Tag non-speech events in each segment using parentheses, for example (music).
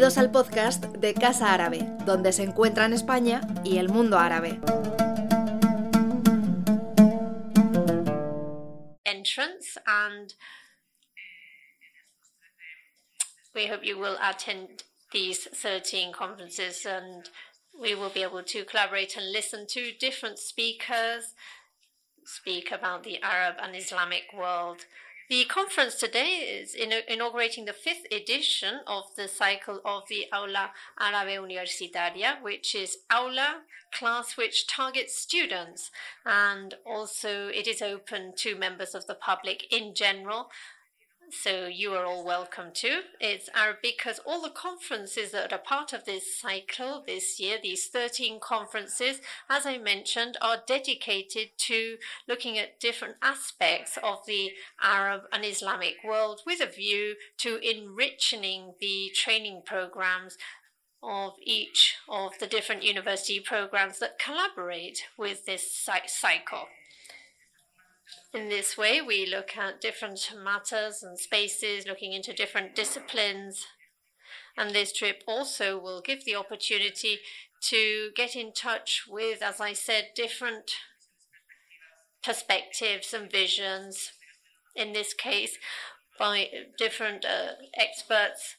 Bienvenidos al podcast de Casa Árabe, donde se encuentran España y el mundo árabe. Entrance and we hope you will attend these 13 conferences and we will be able to collaborate and listen to different speakers speak about the Arab and Islamic world. The conference today is inaugurating the fifth edition of the cycle of the Aula Árabe Universitaria, which is Aula class which targets students and also it is open to members of the public in general so you are all welcome too. It's Arabic because all the conferences that are part of this cycle this year, these 13 conferences, as I mentioned, are dedicated to looking at different aspects of the Arab and Islamic world with a view to enriching the training programs of each of the different university programs that collaborate with this cycle. In this way, we look at different matters and spaces, looking into different disciplines. And this trip also will give the opportunity to get in touch with, as I said, different perspectives and visions. In this case, by different uh, experts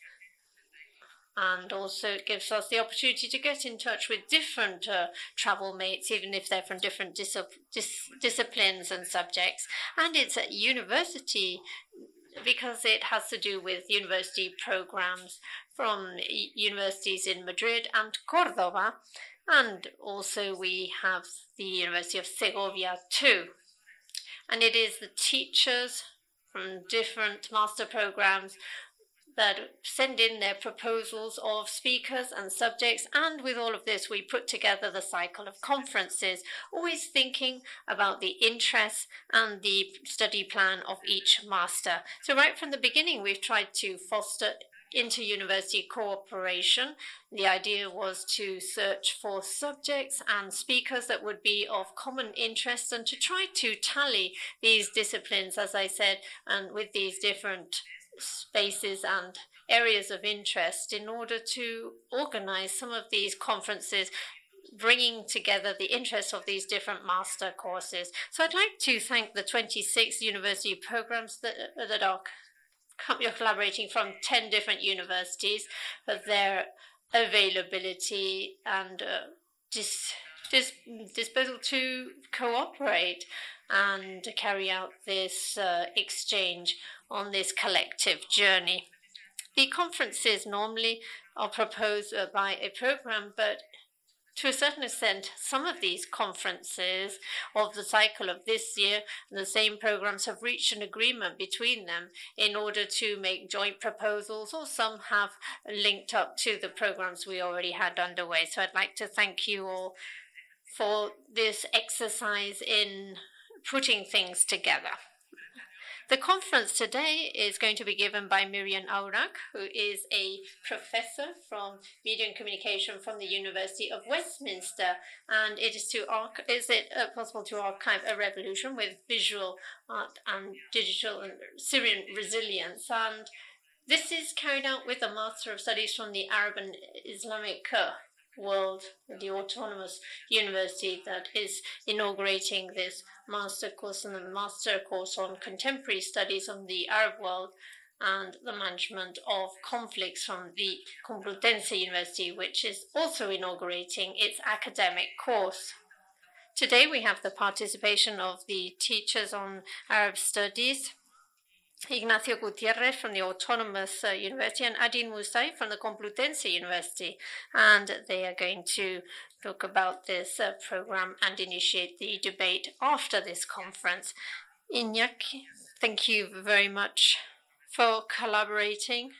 and also it gives us the opportunity to get in touch with different uh, travel mates, even if they're from different dis dis disciplines and subjects. And it's at university because it has to do with university programs from universities in Madrid and Cordoba. And also we have the University of Segovia too. And it is the teachers from different master programs that send in their proposals of speakers and subjects. And with all of this, we put together the cycle of conferences, always thinking about the interests and the study plan of each master. So, right from the beginning, we've tried to foster inter-university cooperation. The idea was to search for subjects and speakers that would be of common interest and to try to tally these disciplines, as I said, and with these different spaces and areas of interest in order to organize some of these conferences bringing together the interests of these different master courses. So I'd like to thank the 26 university programs that, that are collaborating from 10 different universities for their availability and uh, dis, dis, disposal to cooperate and carry out this uh, exchange on this collective journey. The conferences normally are proposed uh, by a program, but to a certain extent, some of these conferences of the cycle of this year, and the same programs have reached an agreement between them in order to make joint proposals, or some have linked up to the programs we already had underway. So I'd like to thank you all for this exercise in putting things together. The conference today is going to be given by Miriyam Aouragh, who is a professor from media and communication from the University of Westminster, and it is to arch- is it uh, possible to archive a revolution with visual art and digital and Syrian resilience and this is carried out with a Master of Studies from the Arab and Islamic uh, World, the autonomous university that is inaugurating this master course and the master course on contemporary studies on the Arab world and the management of conflicts from the Complutense University, which is also inaugurating its academic course. Today we have the participation of the teachers on Arab studies Ignacio Gutierrez from the Autonomous uh, University and Adil Moustaoui from the Complutense University. And they are going to talk about this uh, program and initiate the debate after this conference. Iñaki, thank you very much for collaborating.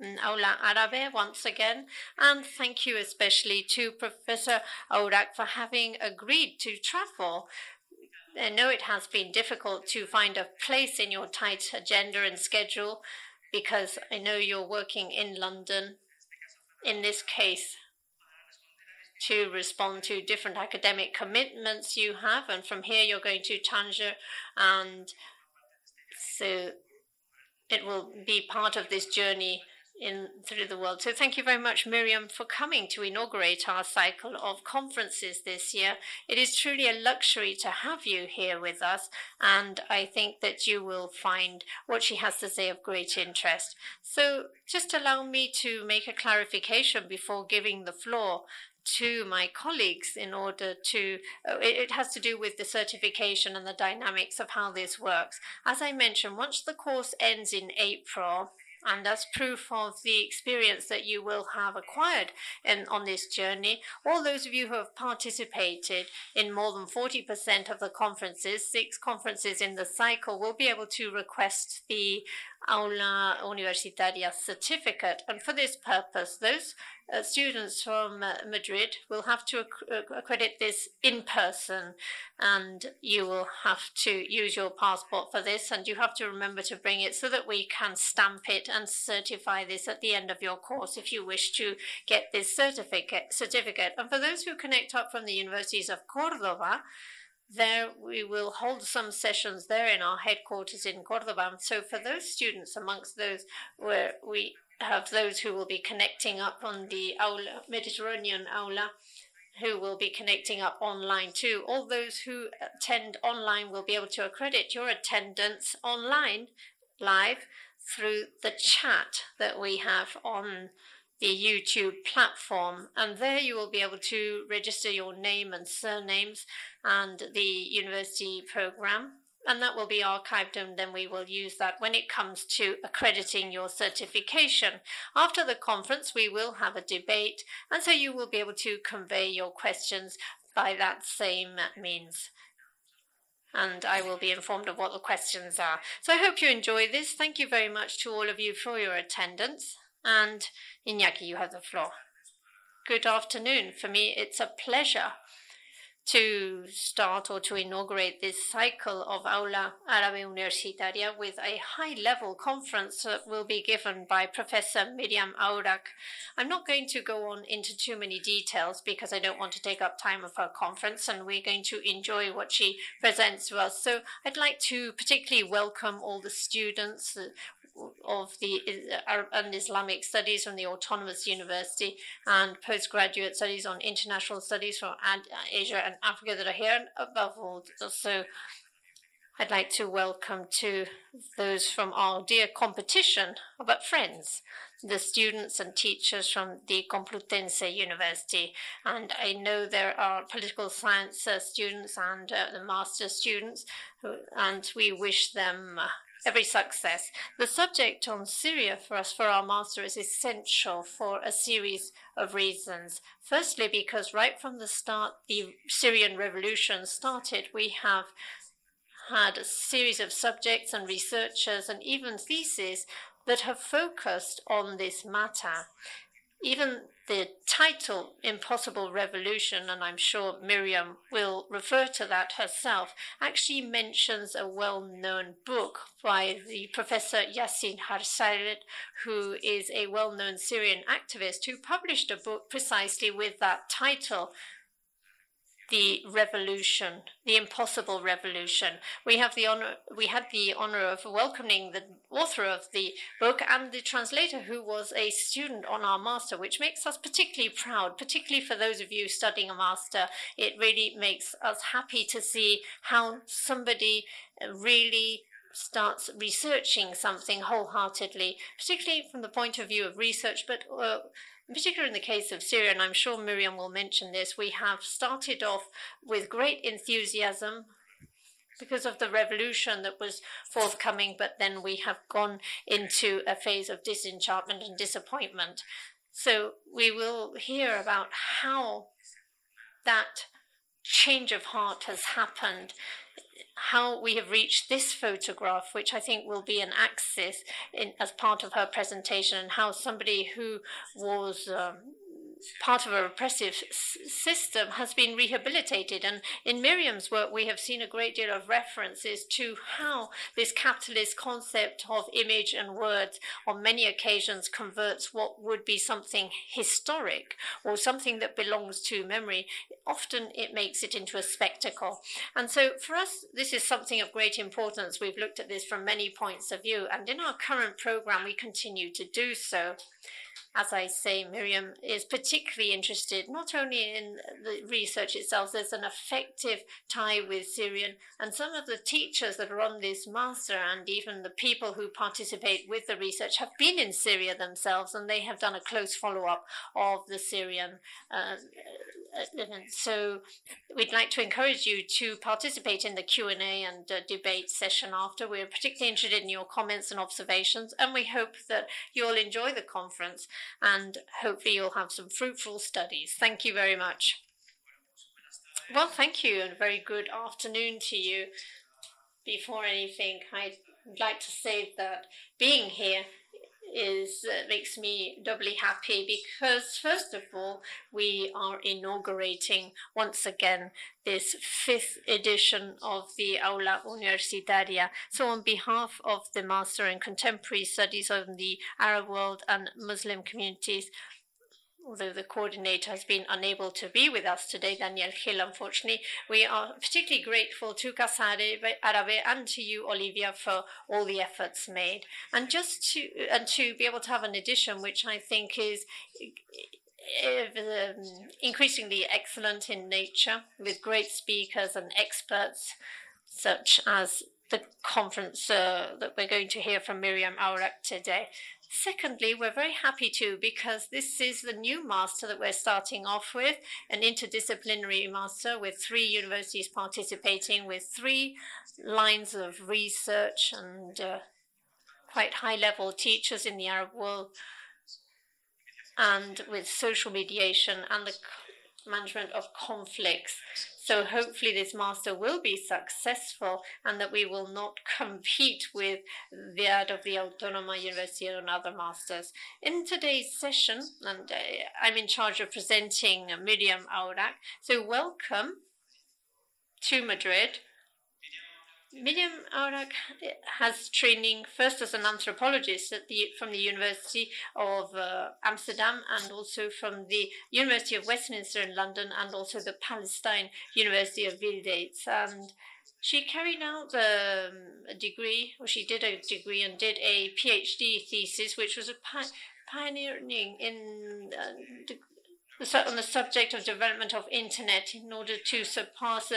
In Aula Arabe once again, and thank you especially to Professor Aouragh for having agreed to travel I know it has been difficult to find a place in your tight agenda and schedule because I know you're working in London in this case to respond to different academic commitments you have. And from here, you're going to Tangier, And so it will be part of this journey in through the world. So thank you very much, Miriyam, for coming to inaugurate our cycle of conferences this year. It is truly a luxury to have you here with us, and I think that you will find what she has to say of great interest. So just allow me to make a clarification before giving the floor to my colleagues in order to uh, it, it, has to do with the certification and the dynamics of how this works as i mentioned once the course ends in april and as proof of the experience that you will have acquired in, on this journey, all those of you who have participated in more than 40% of the conferences, six conferences in the cycle, will be able to request the Aula Universitaria certificate. And for this purpose, those uh, students from uh, Madrid will have to acc- uh, accredit this in person, and you will have to use your passport for this, and you have to remember to bring it so that we can stamp it and certify this at the end of your course if you wish to get this certificate. Certificate. And for those who connect up from the universities of Córdoba, there we will hold some sessions there in our headquarters in Cordoba. So for those students amongst those where we have those who will be connecting up on the Aula, Mediterranean Aula, who will be connecting up online too. All those who attend online will be able to accredit your attendance online, live, through the chat that we have on the YouTube platform. And there you will be able to register your name and surnames and the university program and that will be archived and then we will use that when it comes to accrediting your certification. After the conference, we will have a debate, and so you will be able to convey your questions by that same means. And I will be informed of what the questions are. So I hope you enjoy this. Thank you very much to all of you for your attendance. And Iñaki, you have the floor. Good afternoon. For me, it's a pleasure to start or to inaugurate this cycle of Aula Árabe Universitaria with a high level conference that will be given by Professor Miriyam Aouragh. I'm not going to go on into too many details because I don't want to take up time of her conference and we're going to enjoy what she presents to us. So I'd like to particularly welcome all the students, of the Arab and Islamic studies from the Autonomous University and postgraduate studies on international studies from Asia and Africa that are here. And above all, also, I'd like to welcome to those from our dear competition, but friends, the students and teachers from the Complutense University. And I know there are political science uh, students and uh, the master students, who, and we wish them uh, every success. The subject on Syria for us, for our master, is essential for a series of reasons. Firstly, because right from the start, the Syrian revolution started, we have had a series of subjects and researchers and even theses that have focused on this matter. Even the title Impossible Revolution, and I'm sure Miriyam will refer to that herself, actually mentions a well known book by the Professor Yassin Haj Saleh, who is a well known Syrian activist who published a book precisely with that title the revolution, the impossible revolution. We have the honor, we had the honor of welcoming the author of the book and the translator who was a student on our master, which makes us particularly proud, particularly for those of you studying a master. It really makes us happy to see how somebody really starts researching something wholeheartedly, particularly from the point of view of research, but uh, in particular in the case of Syria, and I'm sure Miriyam will mention this, we have started off with great enthusiasm because of the revolution that was forthcoming, but then we have gone into a phase of disenchantment and disappointment. So we will hear about how that change of heart has happened how we have reached this photograph, which I think will be an axis in, as part of her presentation, and how somebody who was um, part of a repressive system has been rehabilitated. And in Miriyam's work, we have seen a great deal of references to how this capitalist concept of image and words on many occasions converts what would be something historic or something that belongs to memory. Often it makes it into a spectacle. And so for us, this is something of great importance. We've looked at this from many points of view. And in our current program, we continue to do so as I say, Miriyam is particularly interested not only in the research itself, there's an effective tie with Syrian, and some of the teachers that are on this master and even the people who participate with the research have been in Syria themselves, and they have done a close follow up of the Syrian uh, so we'd like to encourage you to participate in the Q&A and uh, debate session after. We're particularly interested in your comments and observations, and we hope that you'll enjoy the conference and hopefully you'll have some fruitful studies. Thank you very much. Well, thank you, and very good afternoon to you. Before anything, I'd like to say that being here is uh, makes me doubly happy because first of all we are inaugurating once again this fifth edition of the Aula Universitaria. So on behalf of the Master in Contemporary Studies on the Arab world and Muslim communities, although the coordinator has been unable to be with us today, Daniel Gil, unfortunately, we are particularly grateful to Casa Arabe and to you, Olivia, for all the efforts made. And just to, and to be able to have an edition which I think is um, increasingly excellent in nature with great speakers and experts such as the conference uh, that we're going to hear from Miriyam Aouragh today. Secondly, we're very happy too because this is the new master that we're starting off with, an interdisciplinary master with three universities participating, with three lines of research and uh, quite high level teachers in the Arab world, and with social mediation and the management of conflicts. So hopefully this master will be successful and that we will not (laughs) compete with that of the Autónoma University and other masters. In today's session, and uh, I'm in charge of presenting Miriyam Aouragh, so welcome to Madrid. Miriyam Aouragh has training first as an anthropologist the, from the University of uh, Amsterdam and also from the University of Westminster in London and also the Palestine University of Birzeit. And she carried out um, a degree, or she did a degree and did a PhD thesis, which was a pi- pioneering in uh, on the subject of development of internet in order to surpass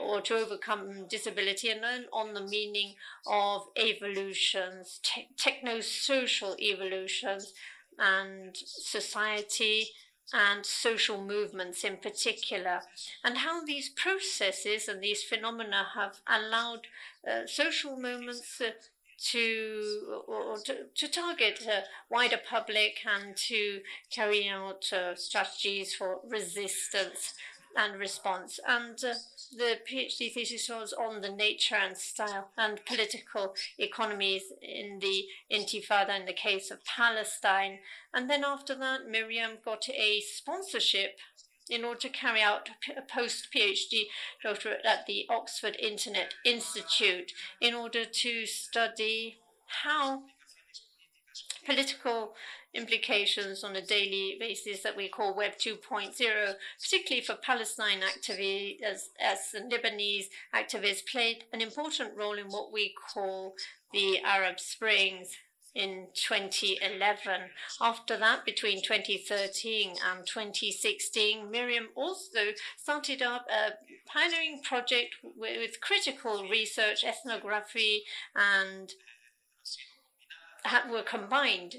or to overcome disability and then on the meaning of evolutions, te- techno-social evolutions and society and social movements in particular, and how these processes and these phenomena have allowed uh, social movements uh, to or to, to target a wider public and to carry out uh, strategies for resistance and response. And uh, the PhD thesis was on the nature and style and political economies in the Intifada in the case of Palestine. And then after that, Miriyam got a sponsorship in order to carry out a post PhD doctorate at the Oxford Internet Institute in order to study how political implications on a daily basis that we call Web 2.0, particularly for Palestine activists, as, as Lebanese activists played an important role in what we call the Arab Springs in 2011. After that, between 2013 and 2016, Miriyam also started up a pioneering project with critical research, ethnography, and were combined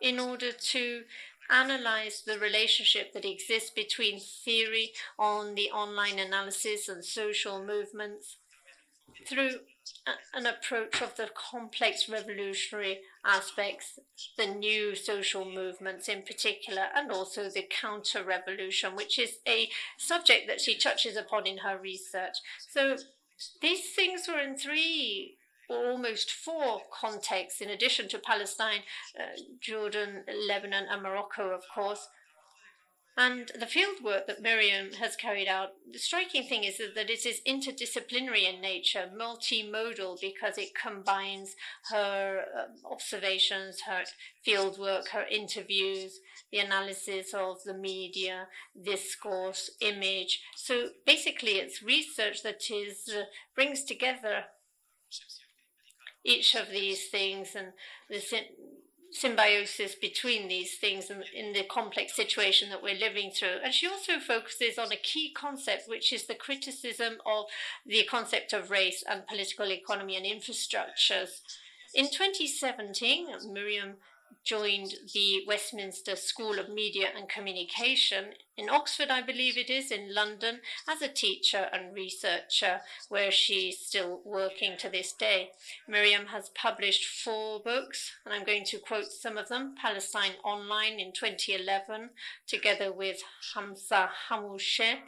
in order to analyze the relationship that exists between theory on the online analysis and social movements through an approach of the complex revolutionary aspects, the new social movements in particular, and also the counter revolution, which is a subject that she touches upon in her research. So these things were in three almost four contexts, in addition to Palestine, uh, Jordan, Lebanon, and Morocco, of course. And the field work that Miriyam has carried out, the striking thing is that it is interdisciplinary in nature, multimodal, because it combines her um, observations, her field work, her interviews, the analysis of the media, discourse, image. So basically, it's research that is uh, brings together each of these things and the symbiosis between these things in, in, the complex situation that we're living through. And she also focuses on a key concept, which is the criticism of the concept of race and political economy and infrastructures. In 2017, Miriyam joined the Westminster School of Media and Communication in Oxford, I believe it is, in London, as a teacher and researcher, where she's still working to this day. Miriyam has published four books, and I'm going to quote some of them Palestine Online in 2011, together with Hamza Hamouche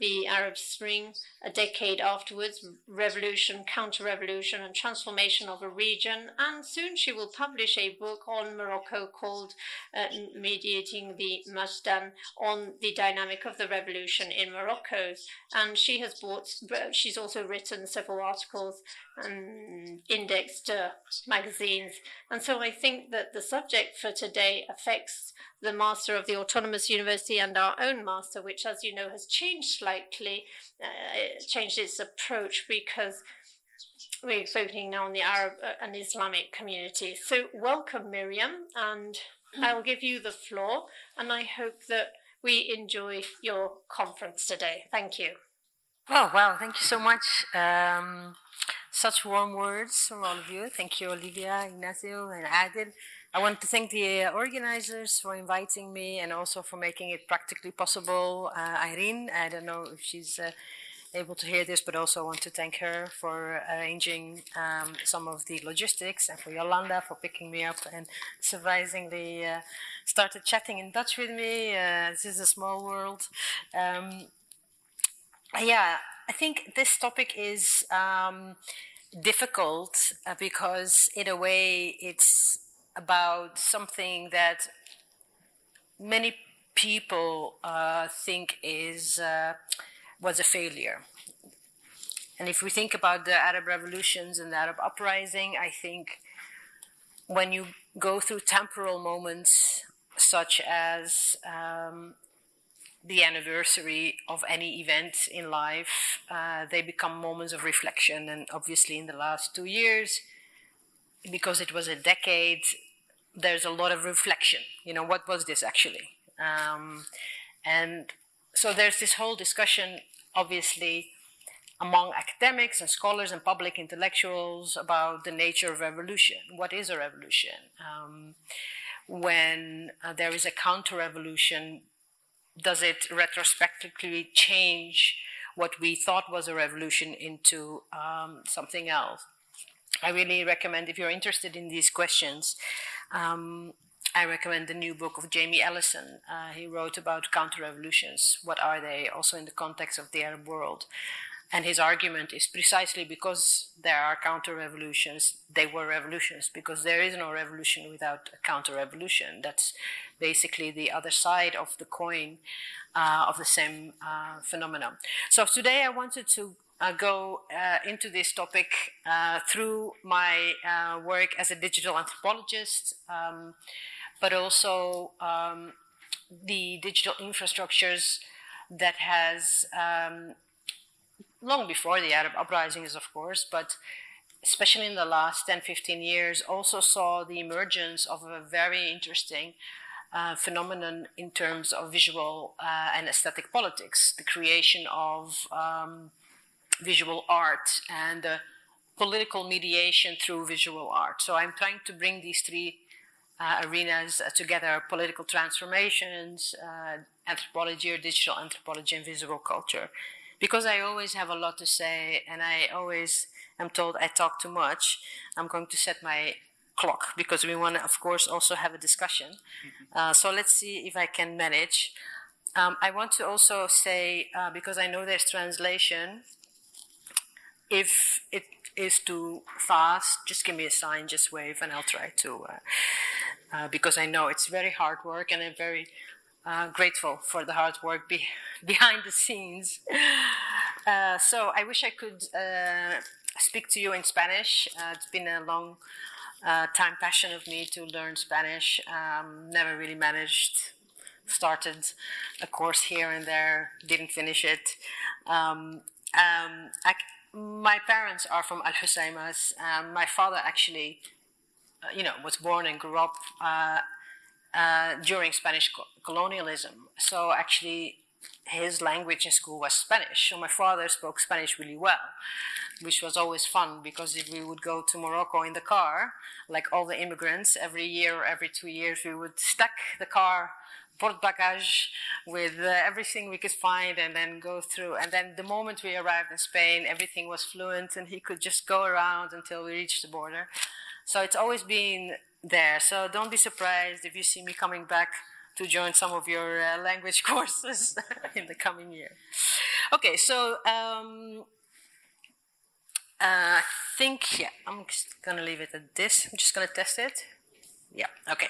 the Arab Spring, a decade afterwards, revolution, counter revolution, and transformation of a region. And soon she will publish a book on Morocco called uh, Mediating the Makhzan on the dynamic of the revolution in Morocco. And she has bought, she's also written several articles and indexed uh, magazines. And so I think that the subject for today affects the master of the Autonomous University and our own master, which, as you know, has changed slightly, uh, changed its approach because we're focusing now on the Arab uh, and Islamic community. So, welcome, Miriyam, and I'll give you the floor, and I hope that we enjoy your conference today. Thank you. Oh, wow, thank you so much. Um, such warm words from all of you. Thank you, Olivia, Ignacio, and Adil. I want to thank the organizers for inviting me and also for making it practically possible. Uh, Irene, I don't know if she's uh, able to hear this, but also want to thank her for arranging um, some of the logistics and for Yolanda for picking me up and surprisingly uh, started chatting in Dutch with me. Uh, this is a small world. Um, yeah, I think this topic is um, difficult uh, because, in a way, it's about something that many people uh, think is uh, was a failure. And if we think about the Arab revolutions and the Arab uprising, I think when you go through temporal moments such as um, the anniversary of any event in life, uh, they become moments of reflection. And obviously, in the last two years, because it was a decade, there's a lot of reflection. You know, what was this actually? Um, and so there's this whole discussion, obviously, among academics and scholars and public intellectuals about the nature of revolution. What is a revolution? Um, when uh, there is a counter revolution, does it retrospectively change what we thought was a revolution into um, something else? I really recommend if you're interested in these questions. Um, I recommend the new book of Jamie Allinson. Uh, he wrote about counter revolutions. What are they? Also in the context of the Arab world. And his argument is precisely because there are counter revolutions, they were revolutions, because there is no revolution without a counter revolution. That's basically the other side of the coin uh, of the same uh, phenomenon. So today I wanted to uh, go uh, into this topic uh, through my uh, work as a digital anthropologist, um, but also um, the digital infrastructures that has um, long before the Arab uprisings, of course, but especially in the last 10, 15 years, also saw the emergence of a very interesting uh, phenomenon in terms of visual uh, and aesthetic politics, the creation of um, visual art and uh, political mediation through visual art. So I'm trying to bring these three uh, arenas uh, together political transformations, uh, anthropology or digital anthropology, and visual culture. Because I always have a lot to say and I always am told I talk too much, I'm going to set my clock because we want to, of course, also have a discussion. Mm-hmm. Uh, so let's see if I can manage. Um, I want to also say, uh, because I know there's translation, if it is too fast, just give me a sign, just wave, and I'll try to. Uh, uh, because I know it's very hard work and I'm very uh, grateful for the hard work be- (laughs) behind the scenes. Uh, so I wish I could uh, speak to you in Spanish. Uh, it's been a long time passion of me to learn Spanish. Um, never really managed. Started a course here and there, didn't finish it. Um, um, I, my parents are from Al Husaymas. Um, my father actually, uh, you know, was born and grew up uh, uh, during Spanish co- colonialism. So actually, his language in school was Spanish. So my father spoke Spanish really well, which was always fun because if we would go to Morocco in the car, like all the immigrants, every year or every two years, we would stack the car port bagage with uh, everything we could find and then go through. And then the moment we arrived in Spain, everything was fluent and he could just go around until we reached the border. So it's always been there. So don't be surprised if you see me coming back to join some of your uh, language (laughs) courses (laughs) in the coming year. Okay, so um, uh, I think, yeah, I'm just going to leave it at this. I'm just going to test it. Yeah, okay.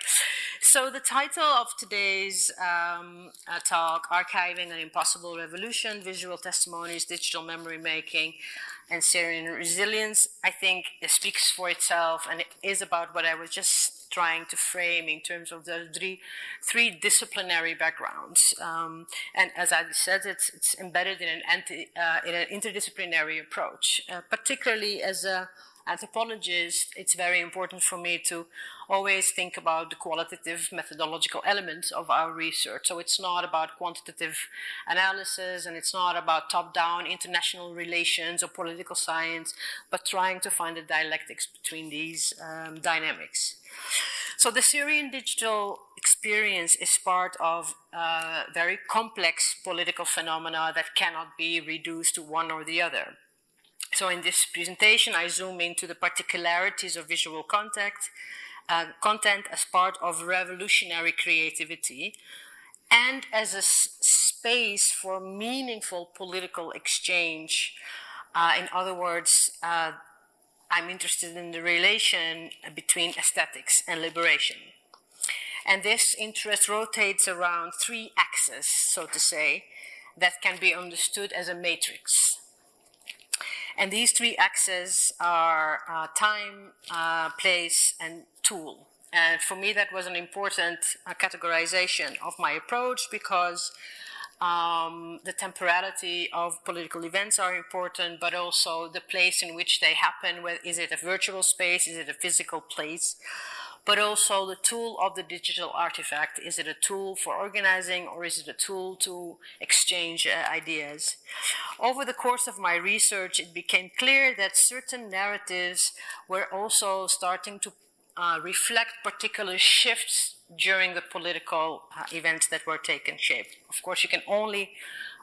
So, the title of today's um, uh, talk, Archiving an Impossible Revolution Visual Testimonies, Digital Memory Making, and Syrian Resilience, I think it speaks for itself and it is about what I was just trying to frame in terms of the three, three disciplinary backgrounds. Um, and as I said, it's, it's embedded in an, anti, uh, in an interdisciplinary approach, uh, particularly as a anthropologist, it's very important for me to always think about the qualitative methodological elements of our research. So it's not about quantitative analysis and it's not about top down international relations or political science, but trying to find the dialectics between these um, dynamics. So the Syrian digital experience is part of uh, very complex political phenomena that cannot be reduced to one or the other. So in this presentation, I zoom into the particularities of visual contact, uh, content as part of revolutionary creativity and as a space for meaningful political exchange. Uh, in other words, uh, I'm interested in the relation between aesthetics and liberation. And this interest rotates around three axes, so to say, that can be understood as a matrix. And these three axes are uh, time, uh, place, and tool. And for me, that was an important uh, categorization of my approach because um, the temporality of political events are important, but also the place in which they happen. Is it a virtual space? Is it a physical place? But also the tool of the digital artifact. Is it a tool for organizing or is it a tool to exchange uh, ideas? Over the course of my research, it became clear that certain narratives were also starting to uh, reflect particular shifts during the political uh, events that were taking shape. Of course, you can only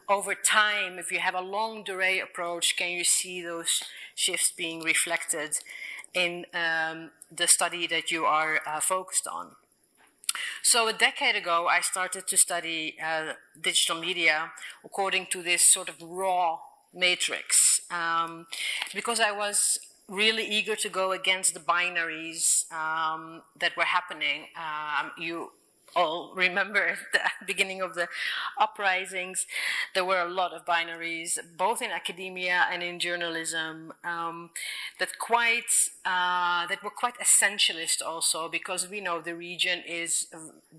over time, if you have a longue durée approach, can you see those shifts being reflected in um, the study that you are uh, focused on. So, a decade ago, I started to study uh, digital media according to this sort of raw matrix um, because I was really eager to go against the binaries um, that were happening. Um, you all remember (laughs) the beginning of the uprisings, there were a lot of binaries, both in academia and in journalism, um, that quite uh, that were quite essentialist also, because we know the region is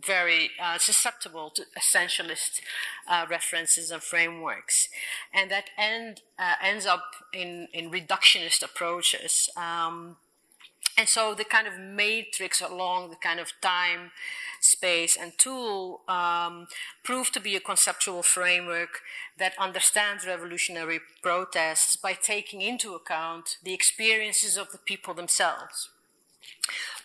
very uh, susceptible to essentialist uh, references and frameworks, and that end uh, ends up in in reductionist approaches. Um, and so the kind of matrix along the kind of time, space, and tool um, proved to be a conceptual framework that understands revolutionary protests by taking into account the experiences of the people themselves,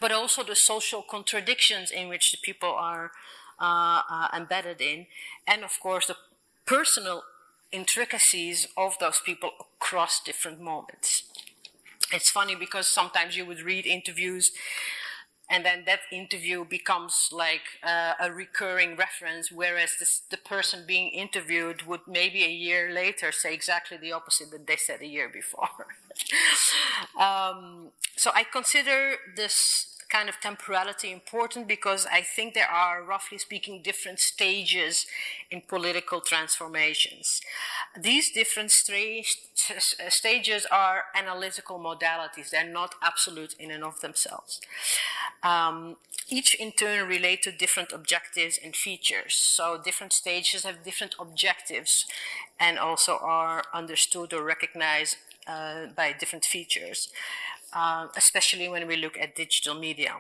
but also the social contradictions in which the people are uh, uh, embedded in, and of course the personal intricacies of those people across different moments it's funny because sometimes you would read interviews and then that interview becomes like uh, a recurring reference whereas this, the person being interviewed would maybe a year later say exactly the opposite that they said a year before. (laughs) Um, so i consider this kind of temporality important because I think there are, roughly speaking, different stages in political transformations. These different stages are analytical modalities, they're not absolute in and of themselves. Um, each in turn relate to different objectives and features. So different stages have different objectives and also are understood or recognized uh, by different features, uh, especially when we look at digital media.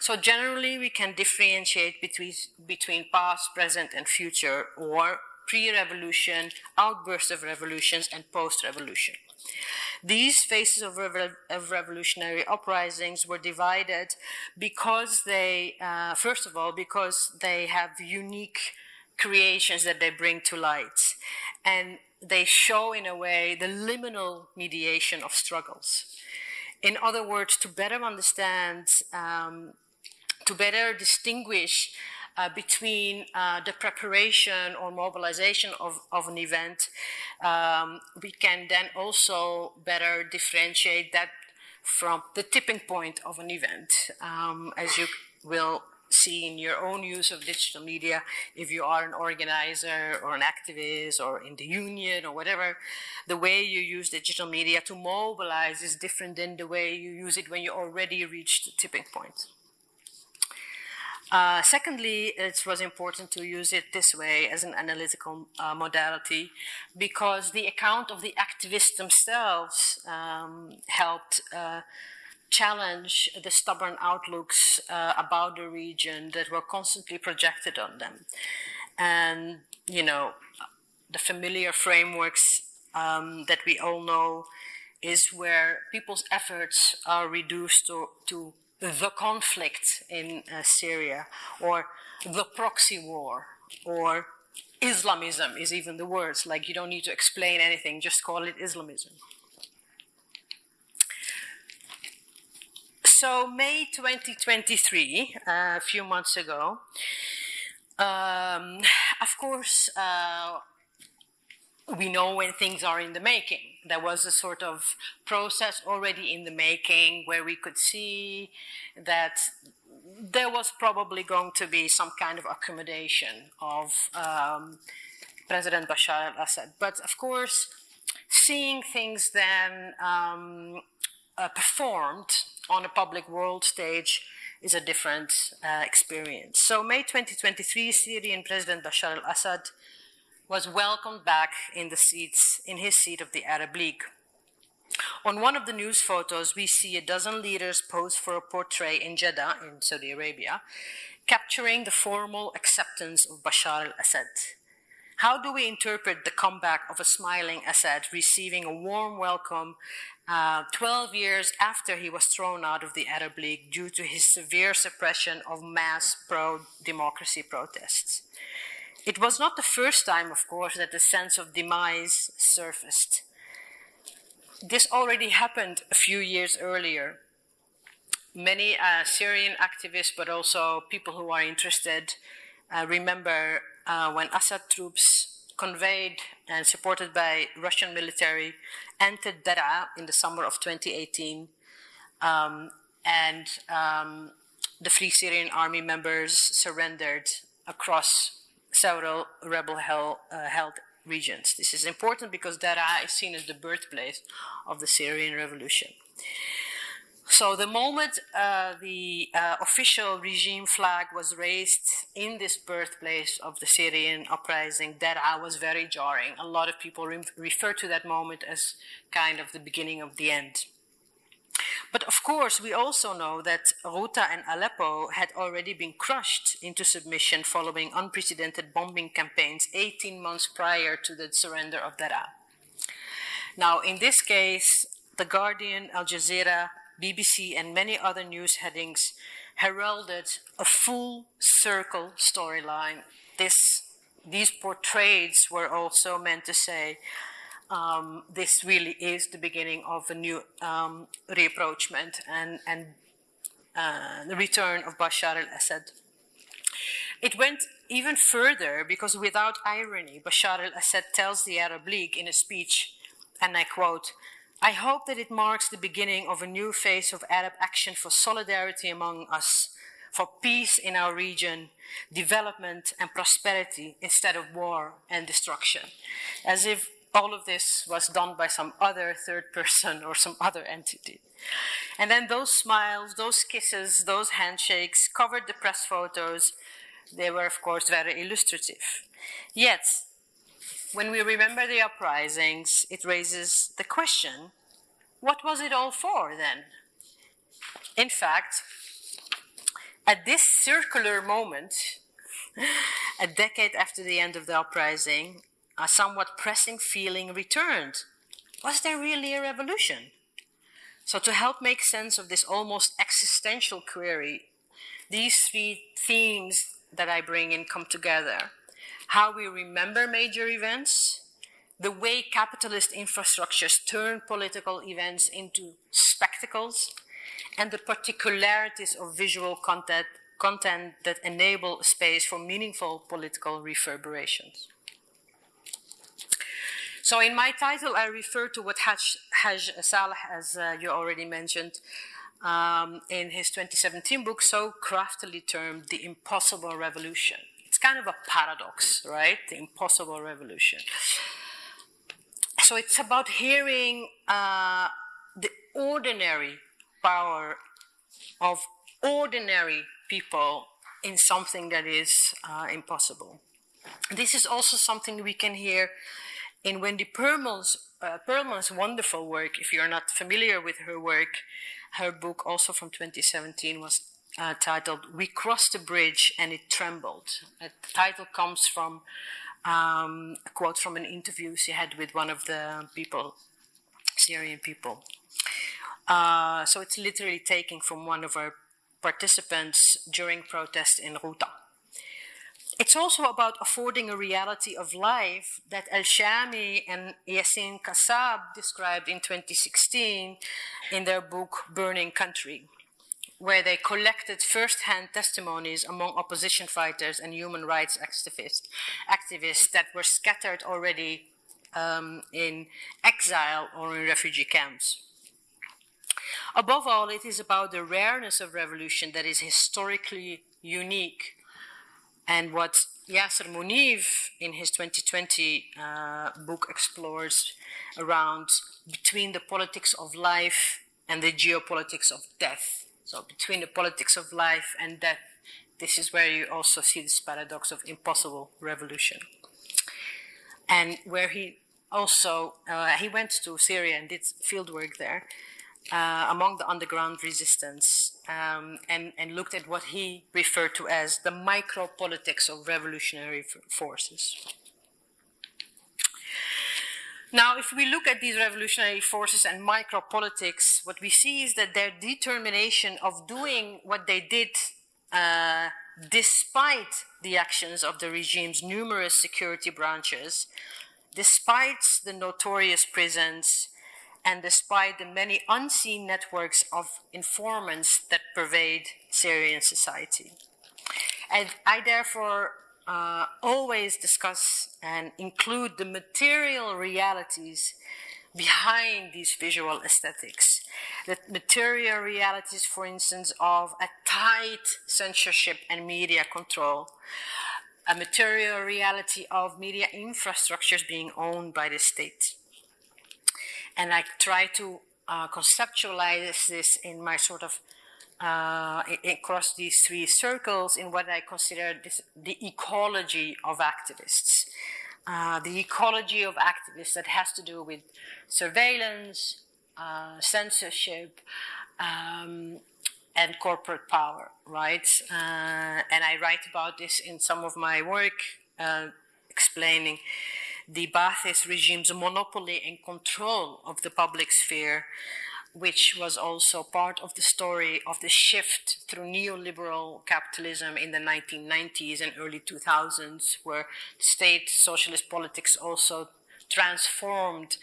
So generally, we can differentiate between, between past, present, and future, or pre-revolution, outbursts of revolutions, and post-revolution. These phases of, revo- of, revolutionary uprisings were divided because they, uh, first of all, because they have unique creations that they bring to light. And they show, in a way, the liminal mediation of struggles. In other words, to better understand, um, to better distinguish uh, between uh, the preparation or mobilization of, of an event, um, we can then also better differentiate that from the tipping point of an event, um, as you will see in your own use of digital media if you are an organizer or an activist or in the union or whatever the way you use digital media to mobilize is different than the way you use it when you already reached the tipping point. Uh, secondly, it was important to use it this way as an analytical uh, modality because the account of the activists themselves um, helped uh, challenge the stubborn outlooks uh, about the region that were constantly projected on them. And, you know, the familiar frameworks um, that we all know is where people's efforts are reduced to, to the conflict in uh, Syria, or the proxy war, or Islamism is even the words. Like you don't need to explain anything, just call it Islamism. So, May 2023, uh, a few months ago, um, of course, uh, we know when things are in the making. There was a sort of process already in the making where we could see that there was probably going to be some kind of accommodation of um, President Bashar al Assad. But of course, seeing things then um, uh, performed on a public world stage is a different uh, experience. So, May 2023, Syrian President Bashar al Assad was welcomed back in the seats in his seat of the Arab League. On one of the news photos, we see a dozen leaders pose for a portrait in Jeddah, in Saudi Arabia, capturing the formal acceptance of Bashar al Assad. How do we interpret the comeback of a smiling Assad receiving a warm welcome uh, 12 years after he was thrown out of the Arab League due to his severe suppression of mass pro democracy protests? It was not the first time, of course, that the sense of demise surfaced. This already happened a few years earlier. Many uh, Syrian activists, but also people who are interested, uh, remember uh, when Assad troops conveyed and supported by Russian military entered Daraa in the summer of 2018, um, and um, the Free Syrian Army members surrendered across several rebel held, uh, regions. This is important because Daraa is seen as the birthplace of the Syrian revolution. So the moment uh, the uh, official regime flag was raised in this birthplace of the Syrian uprising, Daraa was very jarring. A lot of people re- refer to that moment as kind of the beginning of the end. But of course, we also know that Ghouta and Aleppo had already been crushed into submission following unprecedented bombing campaigns 18 months prior to the surrender of Daraa. Now, in this case, The Guardian, Al Jazeera, BBC, and many other news headings heralded a full circle storyline. This, these portraits were also meant to say um, this really is the beginning of a new um, reapproachment and, and uh, the return of Bashar al Assad. It went even further because, without irony, Bashar al Assad tells the Arab League in a speech, and I quote, I hope that it marks the beginning of a new phase of Arab action for solidarity among us, for peace in our region, development and prosperity instead of war and destruction. As if all of this was done by some other third person or some other entity. And then those smiles, those kisses, those handshakes covered the press photos. They were, of course, very illustrative. Yet, when we remember the uprisings, it raises the question what was it all for then? In fact, at this circular moment, (laughs) a decade after the end of the uprising, a somewhat pressing feeling returned. Was there really a revolution? So, to help make sense of this almost existential query, these three themes that I bring in come together how we remember major events, the way capitalist infrastructures turn political events into spectacles, and the particularities of visual content, content that enable space for meaningful political reverberations. So, in my title, I refer to what Haj, Haj Saleh, as uh, you already mentioned, um, in his 2017 book, so craftily termed The Impossible Revolution. It's kind of a paradox, right? The Impossible Revolution. So, it's about hearing uh, the ordinary power of ordinary people in something that is uh, impossible. This is also something we can hear in Wendy Pearlman's, uh, Pearlman's wonderful work. If you're not familiar with her work, her book, also from 2017, was uh, titled We Crossed the Bridge and It Trembled. Uh, the title comes from um, a quote from an interview she had with one of the people, Syrian people. Uh, so it's literally taken from one of our participants during protest in Ghouta. It's also about affording a reality of life that El Shami and Yassin Kassab described in 2016 in their book Burning Country, where they collected first hand testimonies among opposition fighters and human rights activists, activists that were scattered already um, in exile or in refugee camps. Above all, it is about the rareness of revolution that is historically unique and what Yasser Munif in his 2020 uh, book explores around between the politics of life and the geopolitics of death. So, between the politics of life and death, this is where you also see this paradox of impossible revolution. And where he also uh, he went to Syria and did field work there, uh, among the underground resistance um, and, and, looked at what he referred to as the micropolitics of revolutionary forces. Now, if we look at these revolutionary forces and micropolitics, what we see is that their determination of doing what they did uh, despite the actions of the regime's numerous security branches, despite the notorious prisons, and despite the many unseen networks of informants that pervade Syrian society. And I therefore uh, always discuss and include the material realities behind these visual aesthetics. The material realities, for instance, of a tight censorship and media control, a material reality of media infrastructures being owned by the state and I try to uh, conceptualize this in my sort of uh, across these three circles in what I consider this, the ecology of activists. Uh, the ecology of activists that has to do with surveillance, uh, censorship, um, and corporate power, right? Uh, and I write about this in some of my work, uh, explaining the Ba'athist regime's monopoly and control of the public sphere, which was also part of the story of the shift through neoliberal capitalism in the 1990s and early 2000s, where state socialist politics also transformed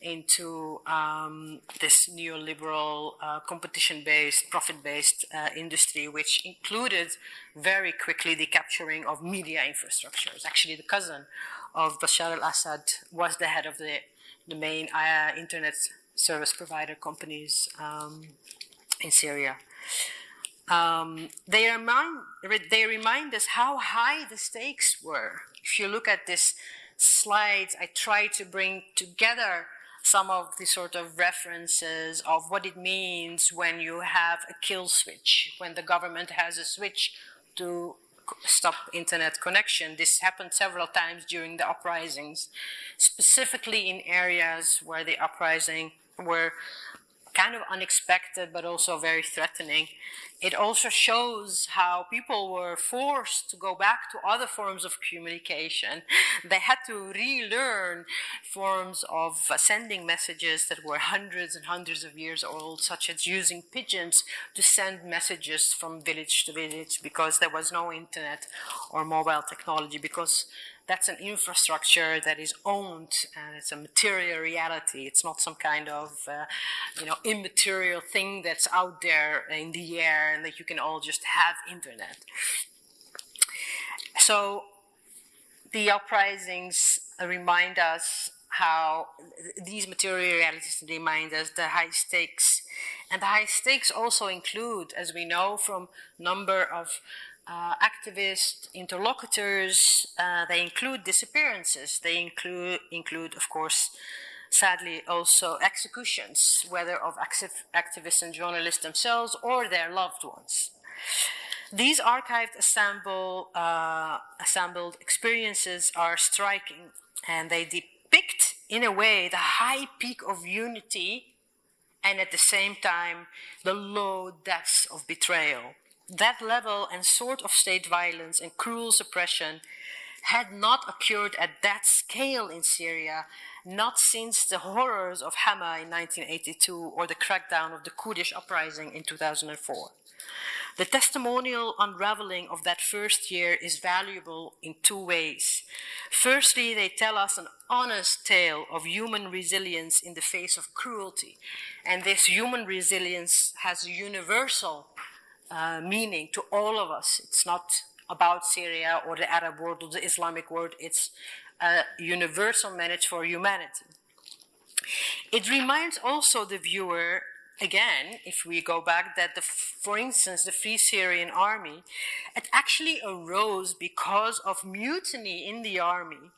into um, this neoliberal, uh, competition based, profit based uh, industry, which included very quickly the capturing of media infrastructures. Actually, the cousin of Bashar al Assad was the head of the, the main uh, internet service provider companies um, in Syria. Um, they, remind, they remind us how high the stakes were. If you look at this slide, I try to bring together some of the sort of references of what it means when you have a kill switch, when the government has a switch to stop internet connection. This happened several times during the uprisings, specifically in areas where the uprising were kind of unexpected but also very threatening. It also shows how people were forced to go back to other forms of communication. They had to relearn forms of sending messages that were hundreds and hundreds of years old, such as using pigeons to send messages from village to village because there was no internet or mobile technology, because that's an infrastructure that is owned and it's a material reality. It's not some kind of, uh, you know, immaterial thing that's out there in the air and that you can all just have internet. So the uprisings remind us how these material realities remind us the high stakes and the high stakes also include as we know from number of uh, activist interlocutors. Uh, they include disappearances. They include, include, of course, sadly, also executions, whether of activists and journalists themselves or their loved ones. These archived assemble, uh, assembled experiences are striking, and they depict, in a way, the high peak of unity and at the same time the low depths of betrayal that level and sort of state violence and cruel suppression had not occurred at that scale in Syria, not since the horrors of Hama in 1982 or the crackdown of the Kurdish uprising in 2004. The testimonial unraveling of that first year is valuable in two ways. Firstly, they tell us an honest tale of human resilience in the face of cruelty, and this human resilience has a universal uh, meaning to all of us. It's not about Syria or the Arab world or the Islamic world, it's a universal message for humanity. It reminds also the viewer, again, if we go back, that the, for instance, the Free Syrian Army, it actually arose because of mutiny in the army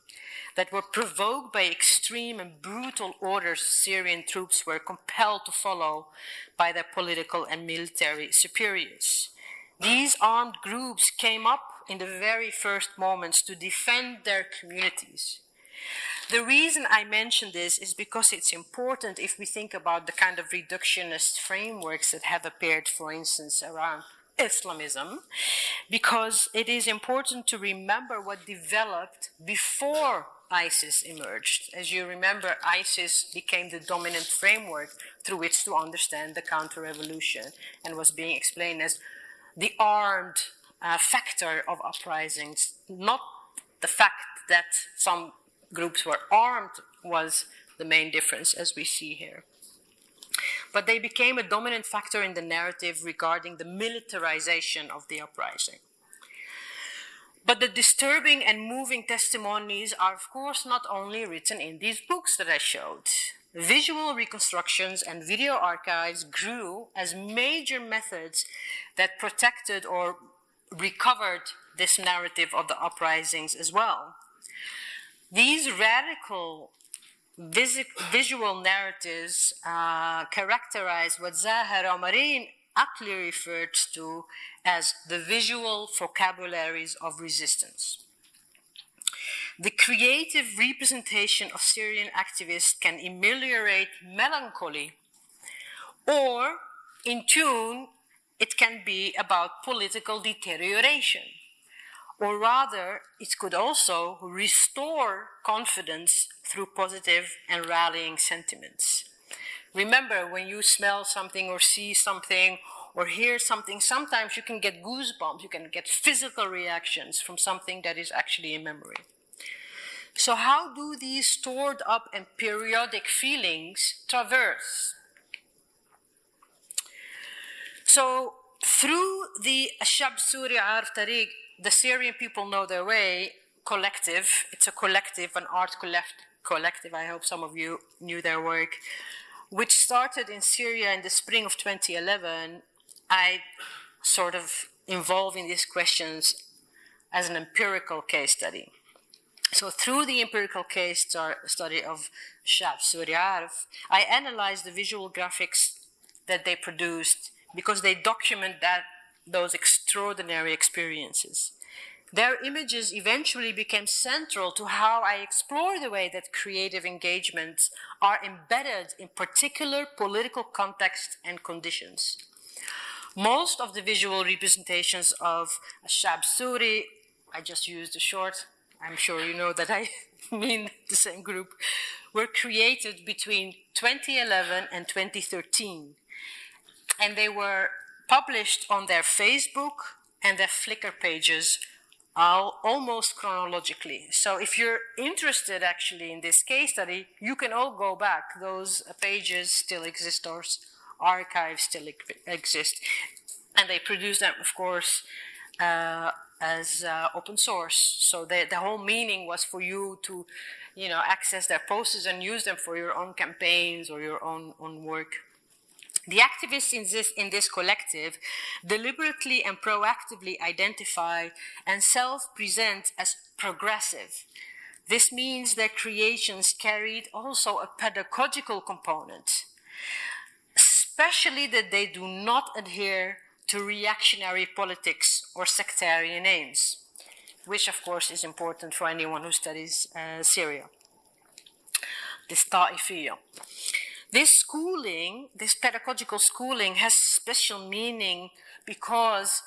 that were provoked by extreme and brutal orders Syrian troops were compelled to follow by their political and military superiors. These armed groups came up in the very first moments to defend their communities. The reason I mention this is because it's important if we think about the kind of reductionist frameworks that have appeared, for instance, around Islamism, because it is important to remember what developed before ISIS emerged. As you remember, ISIS became the dominant framework through which to understand the counter revolution and was being explained as the armed uh, factor of uprisings, not the fact that some groups were armed was the main difference, as we see here. But they became a dominant factor in the narrative regarding the militarization of the uprising. But the disturbing and moving testimonies are, of course, not only written in these books that I showed. Visual reconstructions and video archives grew as major methods that protected or recovered this narrative of the uprisings as well. These radical vis- visual narratives uh, characterize what Zaher Omareen aptly referred to as the visual vocabularies of resistance. The creative representation of Syrian activists can ameliorate melancholy, or in tune, it can be about political deterioration. Or rather, it could also restore confidence through positive and rallying sentiments. Remember, when you smell something or see something or hear something, sometimes you can get goosebumps, you can get physical reactions from something that is actually a memory. So, how do these stored up and periodic feelings traverse? So, through the Shab Suri Arf Tariq, the Syrian people know their way collective. It's a collective, an art collective. I hope some of you knew their work which started in Syria in the spring of 2011, I sort of involved in these questions as an empirical case study. So, through the empirical case study of Shab Suri Arf, I analyzed the visual graphics that they produced because they document that those extraordinary experiences. Their images eventually became central to how I explore the way that creative engagements are embedded in particular political contexts and conditions. Most of the visual representations of Shab Suri, I just used a short I'm sure you know that I (laughs) mean the same group, were created between 2011 and 2013. And they were published on their Facebook and their Flickr pages all, almost chronologically. So if you're interested actually in this case study, you can all go back. Those pages still exist, those archives still exist. And they produce them, of course, uh, as uh, open source. So the, the whole meaning was for you to, you know, access their posts and use them for your own campaigns or your own, own work. The activists in this, in this collective deliberately and proactively identify and self present as progressive. This means their creations carried also a pedagogical component, especially that they do not adhere to reactionary politics or sectarian aims, which of course is important for anyone who studies uh, Syria. This ta'ifiyya. This schooling, this pedagogical schooling, has special meaning because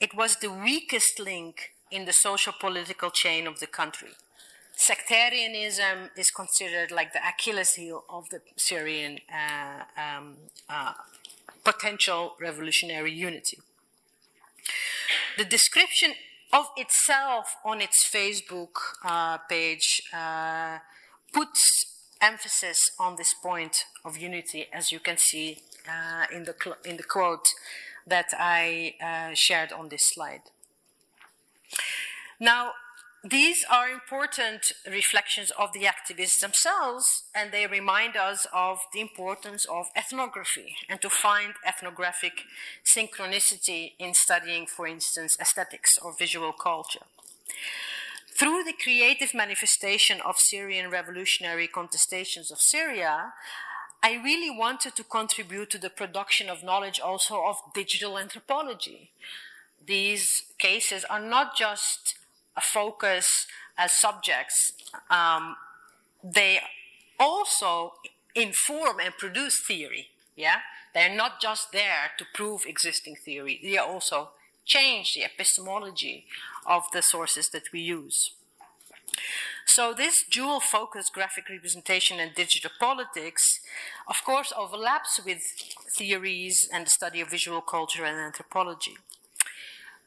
it was the weakest link in the social political chain of the country. Sectarianism is considered like the Achilles heel of the Syrian uh, um, uh, potential revolutionary unity. The description of itself on its Facebook uh, page uh, puts emphasis on this point of unity, as you can see uh, in, the in the quote that I uh, shared on this slide. Now, these are important reflections of the activists themselves, and they remind us of the importance of ethnography and to find ethnographic synchronicity in studying, for instance, aesthetics or visual culture. Through the creative manifestation of Syrian revolutionary contestations of Syria, I really wanted to contribute to the production of knowledge also of digital anthropology. These cases are not just a focus as subjects, um, they also inform and produce theory. Yeah, they're not just there to prove existing theory. They are also change the epistemology of the sources that we use. So this dual focus graphic representation and digital politics, of course, overlaps with theories and the study of visual culture and anthropology.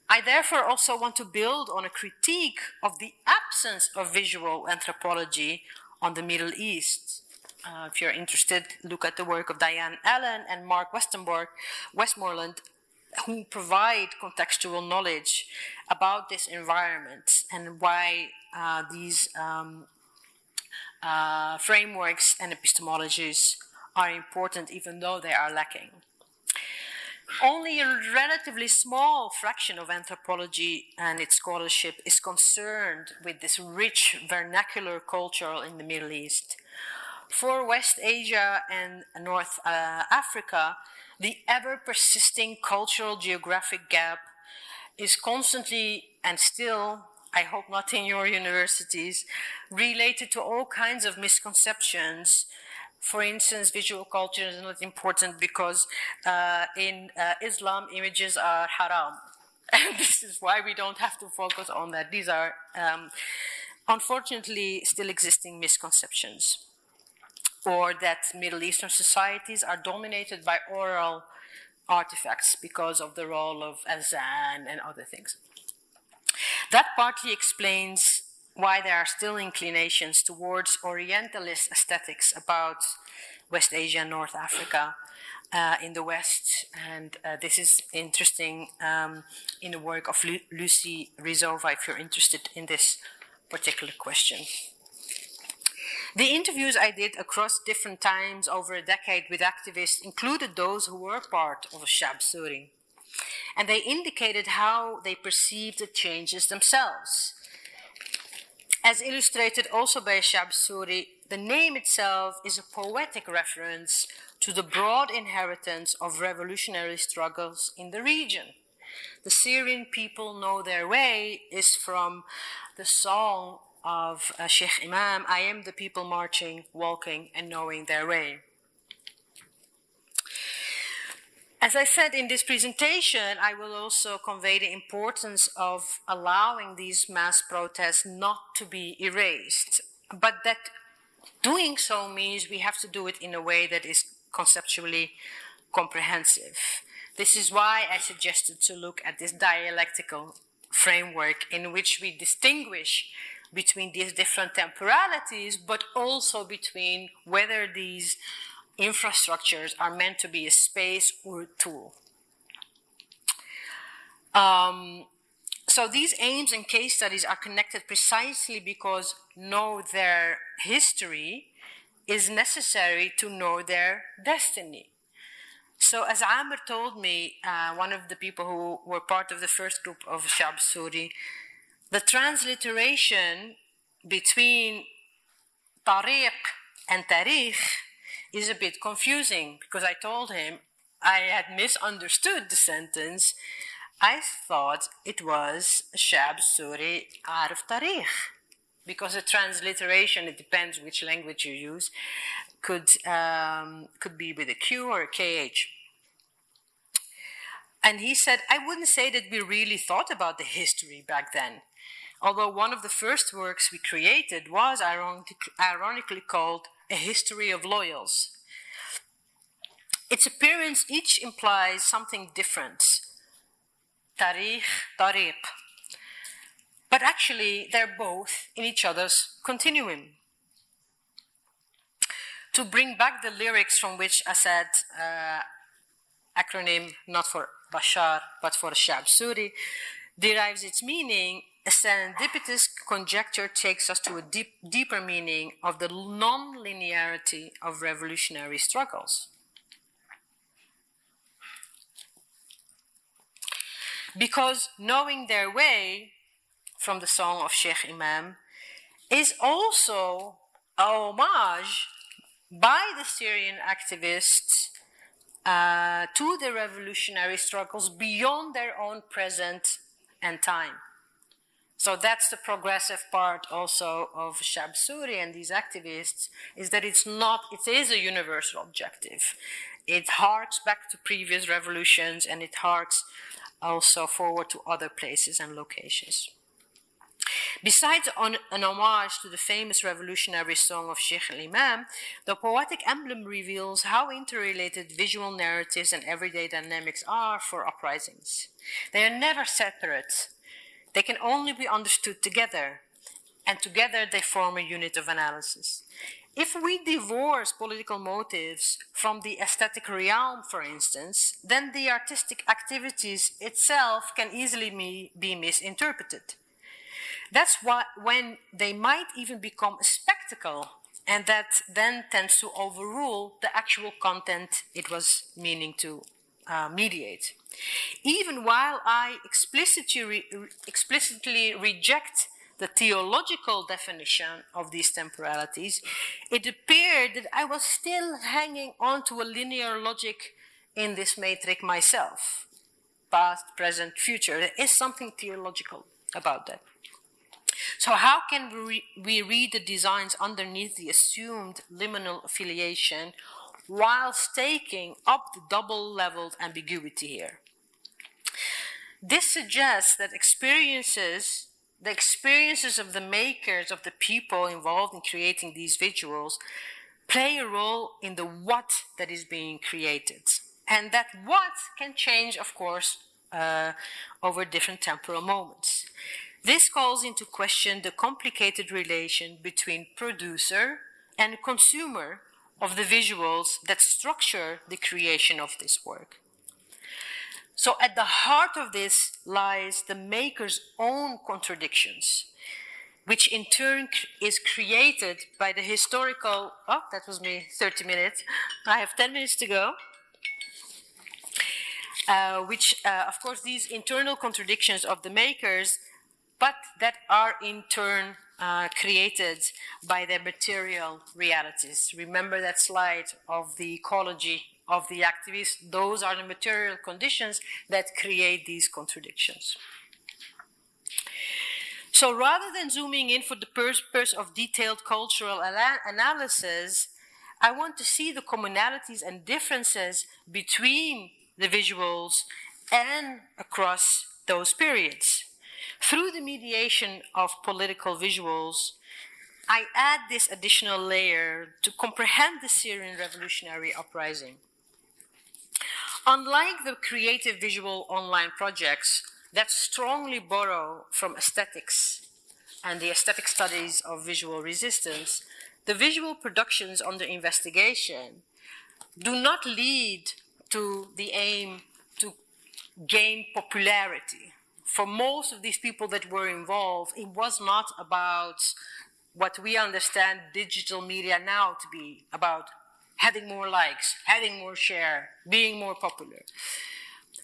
I therefore also want to build on a critique of the absence of visual anthropology on the Middle East. Uh, if you're interested, look at the work of Diane Allan and Mark Westenborg, Westmoreland, who provide contextual knowledge about this environment and why uh, these um, uh, frameworks and epistemologies are important, even though they are lacking. Only a relatively small fraction of anthropology and its scholarship is concerned with this rich vernacular culture in the Middle East. For West Asia and North uh, Africa, the ever persisting cultural geographic gap is constantly and still, I hope not in your universities, related to all kinds of misconceptions for instance, visual culture is not important because uh, in uh, Islam, images are haram. (laughs) And this is why we don't have to focus on that. These are, um, unfortunately, still existing misconceptions. Or that Middle Eastern societies are dominated by oral artifacts because of the role of azan and other things. That partly explains why there are still inclinations towards Orientalist aesthetics about West Asia and North Africa uh, in the West. And uh, this is interesting um, in the work of Lu- Lucie Ryzova if you're interested in this particular question. The interviews I did across different times over a decade with activists included those who were part of Shab Suri. And they indicated how they perceived the changes themselves. As illustrated also by Shab Suri, the name itself is a poetic reference to the broad inheritance of revolutionary struggles in the region. The Syrian people know their way is from the song of uh, Sheikh Imam, I am the people marching, walking, and knowing their way. As I said in this presentation, I will also convey the importance of allowing these mass protests not to be erased, but that doing so means we have to do it in a way that is conceptually comprehensive. This is why I suggested to look at this dialectical framework in which we distinguish between these different temporalities, but also between whether these infrastructures are meant to be a space or a tool. Um, so these aims and case studies are connected precisely because know their history is necessary to know their destiny. So, as Amr told me, uh, one of the people who were part of the first group of Shab Suri, the transliteration between tariq and tarikh is a bit confusing because I told him I had misunderstood the sentence. I thought it was Shab Suri Arf Tarikh because the transliteration, it depends which language you use, could, um, could be with a Q or a KH. And he said, I wouldn't say that we really thought about the history back then. Although one of the first works we created was ironically called A History of Loyals. Its appearance each implies something different. Tarikh, tariq. But actually, they're both in each other's continuum. To bring back the lyrics from which Assad, uh, acronym not for Bashar but for Shab Suri, derives its meaning, a serendipitous conjecture takes us to a deep, deeper meaning of the non-linearity of revolutionary struggles. Because knowing their way from the song of Sheikh Imam is also a homage by the Syrian activists uh, to the revolutionary struggles beyond their own present and time. So that's the progressive part also of Shab Suri and these activists is that it's not, it is a universal objective. It harks back to previous revolutions and it harks also forward to other places and locations. Besides an homage to the famous revolutionary song of Sheikh al-Imam, the poetic emblem reveals how interrelated visual narratives and everyday dynamics are for uprisings. They are never separate. They can only be understood together, and together they form a unit of analysis. If we divorce political motives from the aesthetic realm, for instance, then the artistic activities itself can easily be misinterpreted. That's why when they might even become a spectacle, and that then tends to overrule the actual content it was meaning to uh, mediate. Even while I explicitly, re- explicitly reject the theological definition of these temporalities, it appeared that I was still hanging on to a linear logic in this matrix myself. Past, present, future. There is something theological about that. So, how can we, we read the designs underneath the assumed liminal affiliation while staking up the double leveled ambiguity here? This suggests that experiences the experiences of the makers, of the people involved in creating these visuals, play a role in the what that is being created. And that what can change, of course, uh, over different temporal moments. This calls into question the complicated relation between producer and consumer of the visuals that structure the creation of this work. So at the heart of this lies the maker's own contradictions. which in turn is created by the historical. Oh, that was me, 30 minutes. I have 10 minutes to go. Uh, which, uh, of course, these internal contradictions of the makers, but that are in turn uh, created by their material realities. Remember that slide of the ecology of the activists? Those are the material conditions that create these contradictions. So rather than zooming in for the purpose of detailed cultural analysis, I want to see the commonalities and differences between the visuals and across those periods. Through the mediation of political visuals, I add this additional layer to comprehend the Syrian revolutionary uprising. Unlike the creative visual online projects that strongly borrow from aesthetics and the aesthetic studies of visual resistance, the visual productions under investigation do not lead to the aim to gain popularity. For most of these people that were involved, it was not about what we understand digital media now to be about having more likes, having more share, being more popular.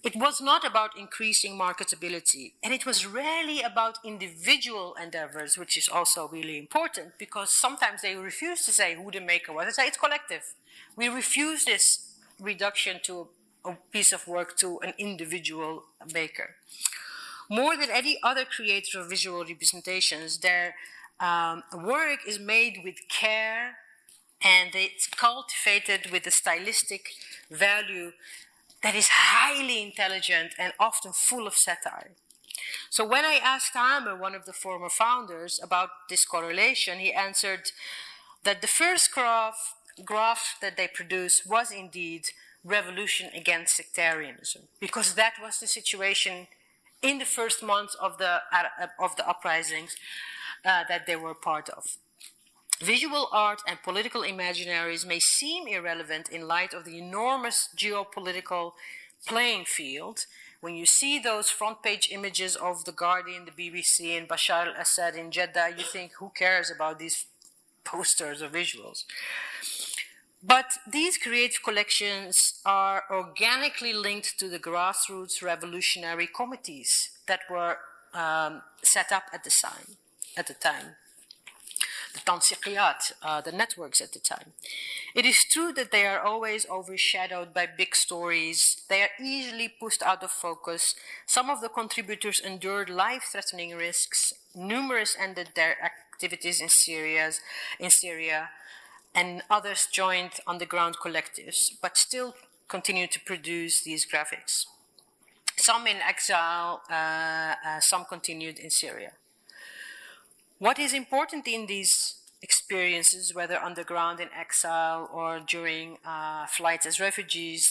It was not about increasing marketability, and it was rarely about individual endeavors, which is also really important because sometimes they refuse to say who the maker was. They say it's collective. We refuse this reduction to a piece of work to an individual maker. More than any other creator of visual representations, their um, work is made with care and it's cultivated with a stylistic value that is highly intelligent and often full of satire. So when I asked Tamer, one of the former founders, about this correlation, he answered that the first graph, graph that they produced was indeed revolution against sectarianism, because that was the situation in the first months of the, of the uprisings uh, that they were part of. Visual art and political imaginaries may seem irrelevant in light of the enormous geopolitical playing field. When you see those front page images of The Guardian, the BBC, and Bashar al Assad in Jeddah, you think, who cares about these posters or visuals? But these creative collections are organically linked to the grassroots revolutionary committees that were um, set up at the time. At the time the tansiqiyat, uh, the networks at the time. It is true that they are always overshadowed by big stories. They are easily pushed out of focus. Some of the contributors endured life-threatening risks. Numerous ended their activities in Syria, in Syria, and others joined underground collectives, but still continue to produce these graphics. Some in exile, uh, uh, some continued in Syria. What is important in these experiences, whether underground in exile or during uh, flights as refugees,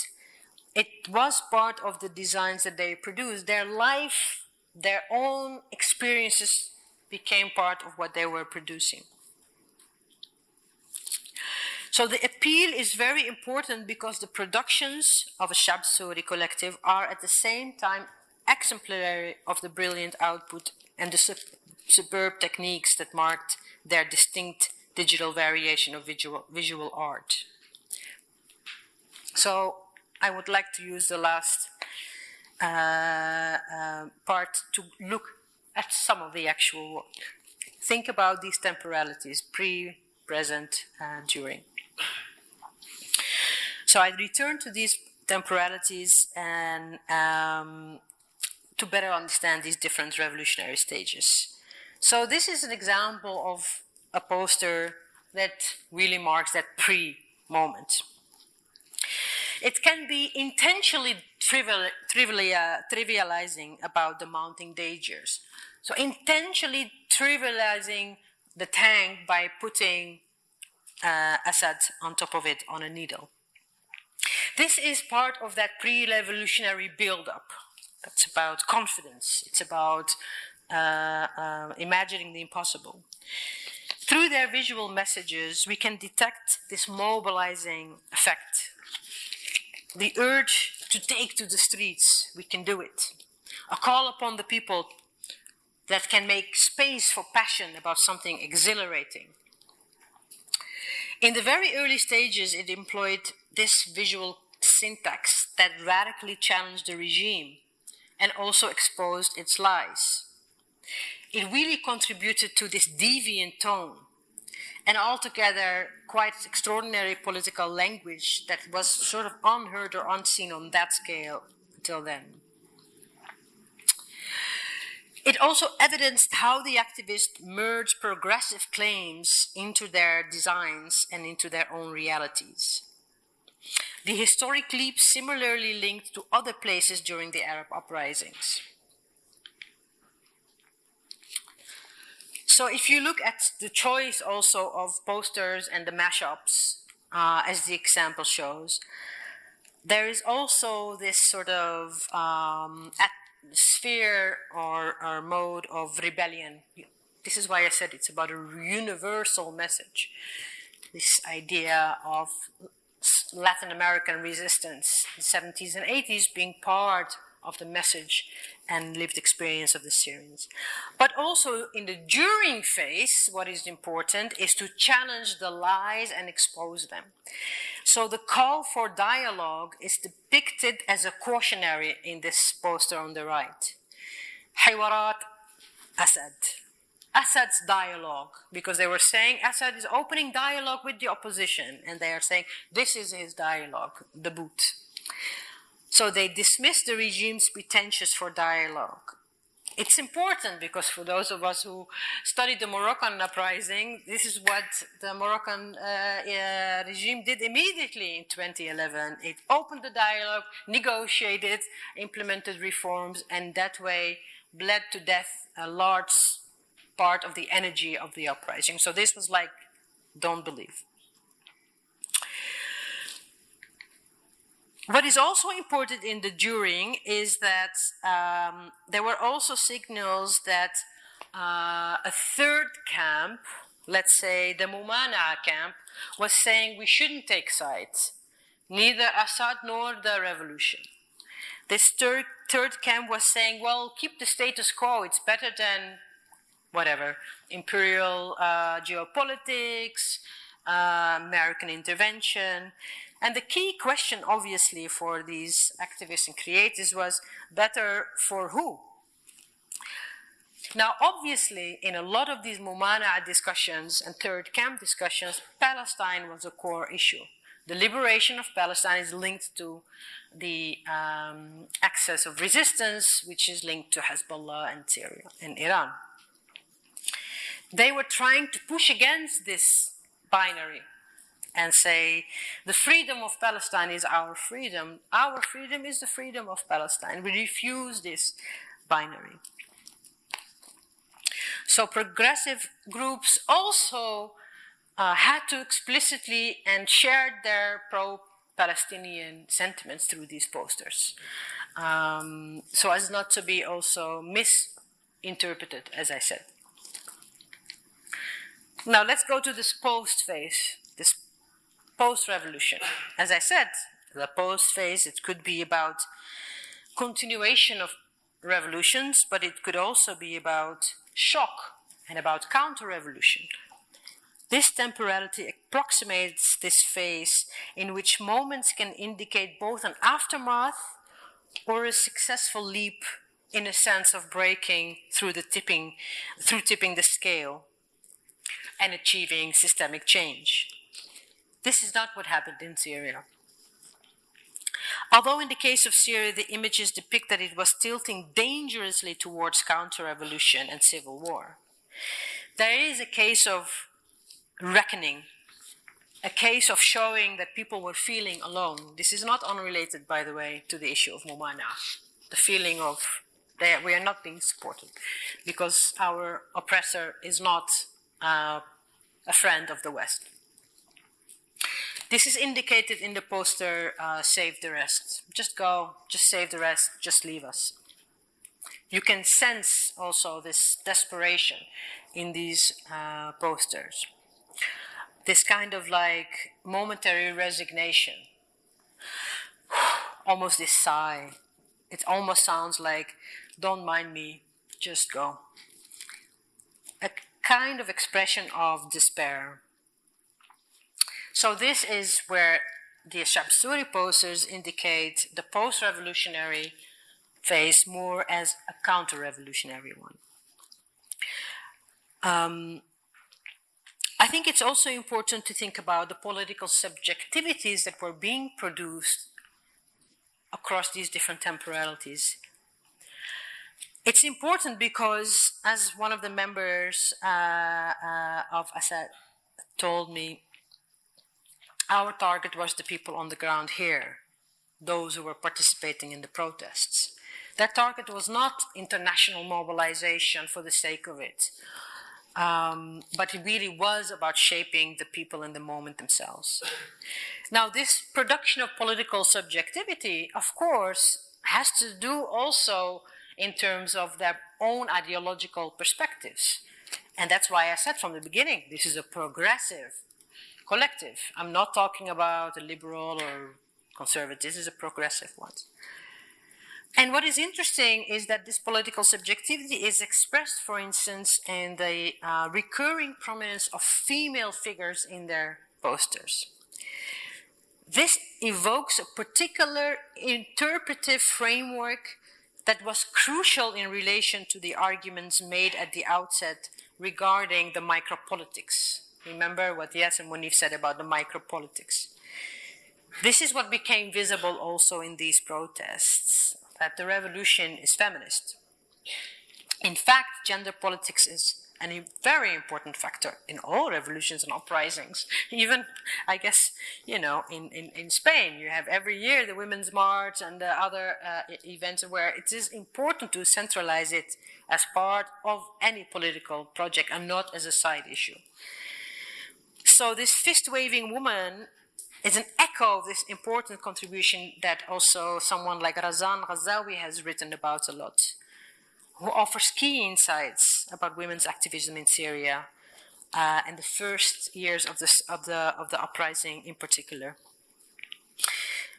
it was part of the designs that they produced. Their life, their own experiences became part of what they were producing. So the appeal is very important because the productions of a Shab Suri collective are at the same time exemplary of the brilliant output and the superb techniques that marked their distinct digital variation of visual, visual art. So I would like to use the last uh, uh, part to look at some of the actual work. Think about these temporalities pre, present, and during. So I return to these temporalities and um, to better understand these different revolutionary stages. So this is an example of a poster that really marks that pre-moment. It can be intentionally trivial, trivializing about the mounting dangers. So intentionally trivializing the tank by putting uh, Assad on top of it on a needle. This is part of that pre-revolutionary build-up. That's about confidence. It's about uh, uh, imagining the impossible. Through their visual messages, we can detect this mobilizing effect. The urge to take to the streets, we can do it. A call upon the people that can make space for passion about something exhilarating. In the very early stages, it employed this visual syntax that radically challenged the regime and also exposed its lies. It really contributed to this deviant tone and altogether quite extraordinary political language that was sort of unheard or unseen on that scale until then. It also evidenced how the activists merged progressive claims into their designs and into their own realities. The historic leap similarly linked to other places during the Arab uprisings. So, if you look at the choice also of posters and the mashups, uh, as the example shows, there is also this sort of um, sphere or, or mode of rebellion. This is why I said it's about a universal message. This idea of Latin American resistance in the 70s and 80s being part of the message and lived experience of the Syrians. But also in the during phase, what is important is to challenge the lies and expose them. So the call for dialogue is depicted as a cautionary in this poster on the right. Hiwarat Assad. Assad's dialogue, because they were saying Assad is opening dialogue with the opposition, and they are saying this is his dialogue, the boot. So they dismiss the regime's pretensions for dialogue. It's important because for those of us who studied the Moroccan uprising, this is what the Moroccan uh, uh, regime did immediately in 2011. It opened the dialogue, negotiated, implemented reforms, and that way bled to death a large part of the energy of the uprising. So this was like, don't believe. What is also important in the during is that um, there were also signals that uh, a third camp, let's say the Mumana camp, was saying we shouldn't take sides, neither Assad nor the revolution. This third, third camp was saying, well, keep the status quo, it's better than whatever, imperial uh, geopolitics, uh, American intervention. And the key question, obviously, for these activists and creators was better for who? Now, obviously, in a lot of these Mumana discussions and third camp discussions, Palestine was a core issue. The liberation of Palestine is linked to the um, axis of resistance, which is linked to Hezbollah and Syria and Iran. They were trying to push against this binary and say the freedom of Palestine is our freedom. Our freedom is the freedom of Palestine. We refuse this binary. So progressive groups also uh, had to explicitly and shared their pro Palestinian sentiments through these posters. Um, so as not to be also misinterpreted, as I said. Now let's go to this post phase, this post revolution. As I said, the post phase, it could be about continuation of revolutions, but it could also be about shock and about counter revolution. This temporality approximates this phase in which moments can indicate both an aftermath or a successful leap in a sense of breaking through the tipping through tipping the scale and achieving systemic change. This is not what happened in Syria. Although in the case of Syria, the images depict that it was tilting dangerously towards counter revolution and civil war, there is a case of reckoning, a case of showing that people were feeling alone. This is not unrelated, by the way, to the issue of Mumana, the feeling of that we are not being supported because our oppressor is not uh, a friend of the West. This is indicated in the poster uh, Save the Rest. Just go, just save the rest, just leave us. You can sense also this desperation in these uh, posters. This kind of like momentary resignation, (sighs) almost this sigh. It almost sounds like, don't mind me, just go. A kind of expression of despair. So this is where the Shab Suri posters indicate the post-revolutionary phase more as a counter-revolutionary one. Um, I think it's also important to think about the political subjectivities that were being produced across these different temporalities. It's important because, as one of the members uh, uh, of Assad told me, our target was the people on the ground here, those who were participating in the protests. That target was not international mobilization for the sake of it, um, but it really was about shaping the people in the moment themselves. Now, this production of political subjectivity, of course, has to do also in terms of their own ideological perspectives. And that's why I said from the beginning this is a progressive collective. I'm not talking about a liberal or conservative, this is a progressive one. And what is interesting is that this political subjectivity is expressed, for instance, in the uh, recurring prominence of female figures in their posters. This evokes a particular interpretive framework that was crucial in relation to the arguments made at the outset regarding the micropolitics. Remember what Yasser Munif said about the micropolitics. This is what became visible also in these protests that the revolution is feminist. In fact, gender politics is a very important factor in all revolutions and uprisings. (laughs) Even, I guess, you know, in, in, in Spain, you have every year the Women's March and the other uh, events where it is important to centralize it as part of any political project and not as a side issue. So, this fist waving woman is an echo of this important contribution that also someone like Razan Ghazawi has written about a lot, who offers key insights about women's activism in Syria uh, and the first years of, this, of, the, of the uprising in particular.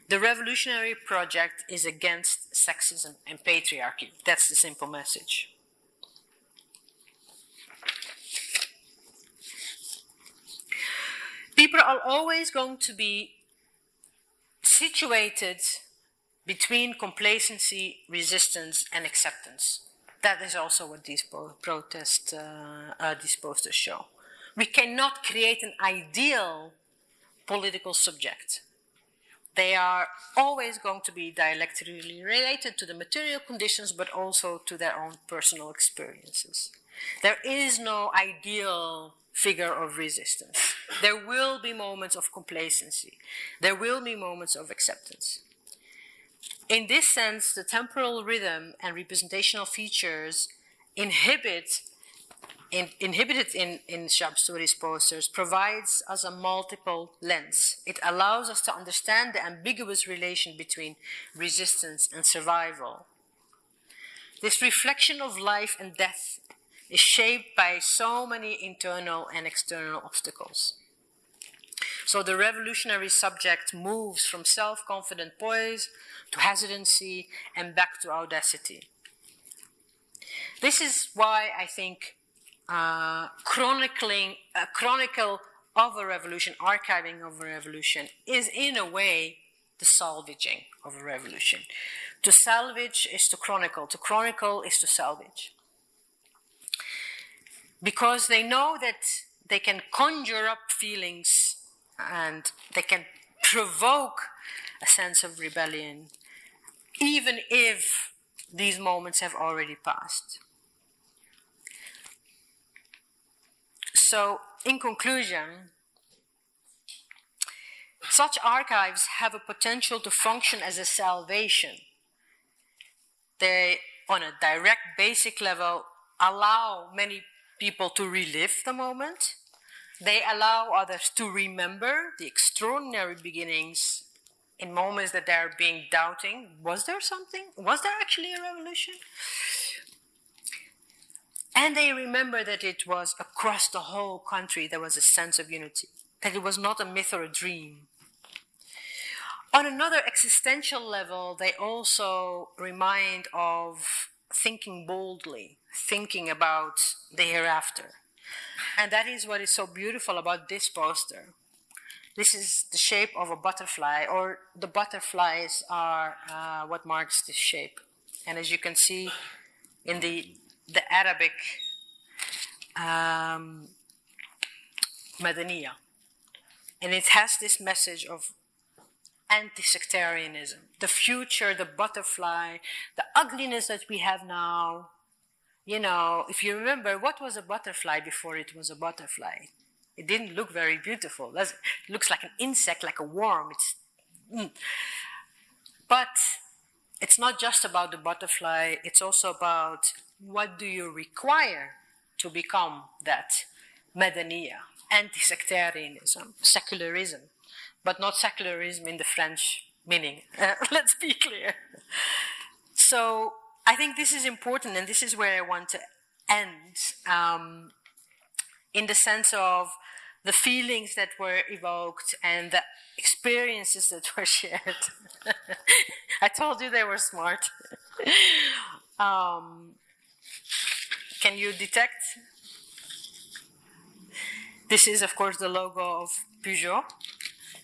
The revolutionary project is against sexism and patriarchy. That's the simple message. People are always going to be situated between complacency, resistance, and acceptance. That is also what these protests, uh, uh, these posters show. We cannot create an ideal political subject. They are always going to be dialectically related to the material conditions, but also to their own personal experiences. There is no ideal figure of resistance. There will be moments of complacency. There will be moments of acceptance. In this sense, the temporal rhythm and representational features inhibit in, inhibited in, in Shab Suri's posters provides us a multiple lens. It allows us to understand the ambiguous relation between resistance and survival. This reflection of life and death is shaped by so many internal and external obstacles. So the revolutionary subject moves from self confident poise to hesitancy and back to audacity. This is why I think uh, chronicling, a chronicle of a revolution, archiving of a revolution, is in a way the salvaging of a revolution. To salvage is to chronicle, to chronicle is to salvage because they know that they can conjure up feelings and they can provoke a sense of rebellion, even if these moments have already passed. So, in conclusion, such archives have a potential to function as a salvation. They, on a direct, basic level, allow many people to relive the moment. They allow others to remember the extraordinary beginnings in moments that they're being doubting. Was there something? Was there actually a revolution? And they remember that it was across the whole country there was a sense of unity, that it was not a myth or a dream. On another existential level, they also remind of thinking boldly, thinking about the hereafter. And that is what is so beautiful about this poster. This is the shape of a butterfly, or the butterflies are uh, what marks this shape. And as you can see in the, the Arabic um, Madaniya, and it has this message of anti sectarianism, the future, the butterfly, the ugliness that we have now. You know, if you remember, what was a butterfly before it was a butterfly? It didn't look very beautiful. It looks like an insect, like a worm. It's, mm. But it's not just about the butterfly, it's also about what do you require to become that Madaniya, anti sectarianism, secularism but not secularism in the French meaning. Uh, (laughs) let's be clear. So I think this is important, and this is where I want to end um, in the sense of the feelings that were evoked and the experiences that were (laughs) shared. (laughs) I told you they were smart. um, can you detect? This is, of course, the logo of Peugeot.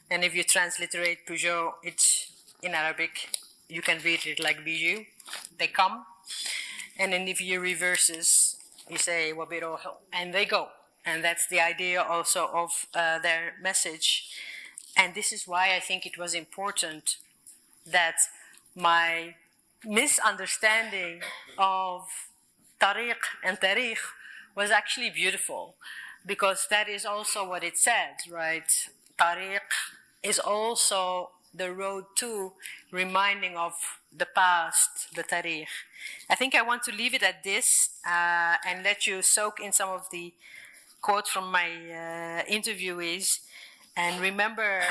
And if you transliterate Peugeot, it's in Arabic. You can read it like bijou. They come. And then if you reverses, you say wabiroho, and they go. And that's the idea also of uh, their message. And this is why I think it was important that my misunderstanding of tariq and tarikh was actually beautiful because that is also what it said, right? Tariq is also the road to reminding of the past, the tarikh. I think I want to leave it at this uh, and let you soak in some of the quotes from my uh, interviewees. And remember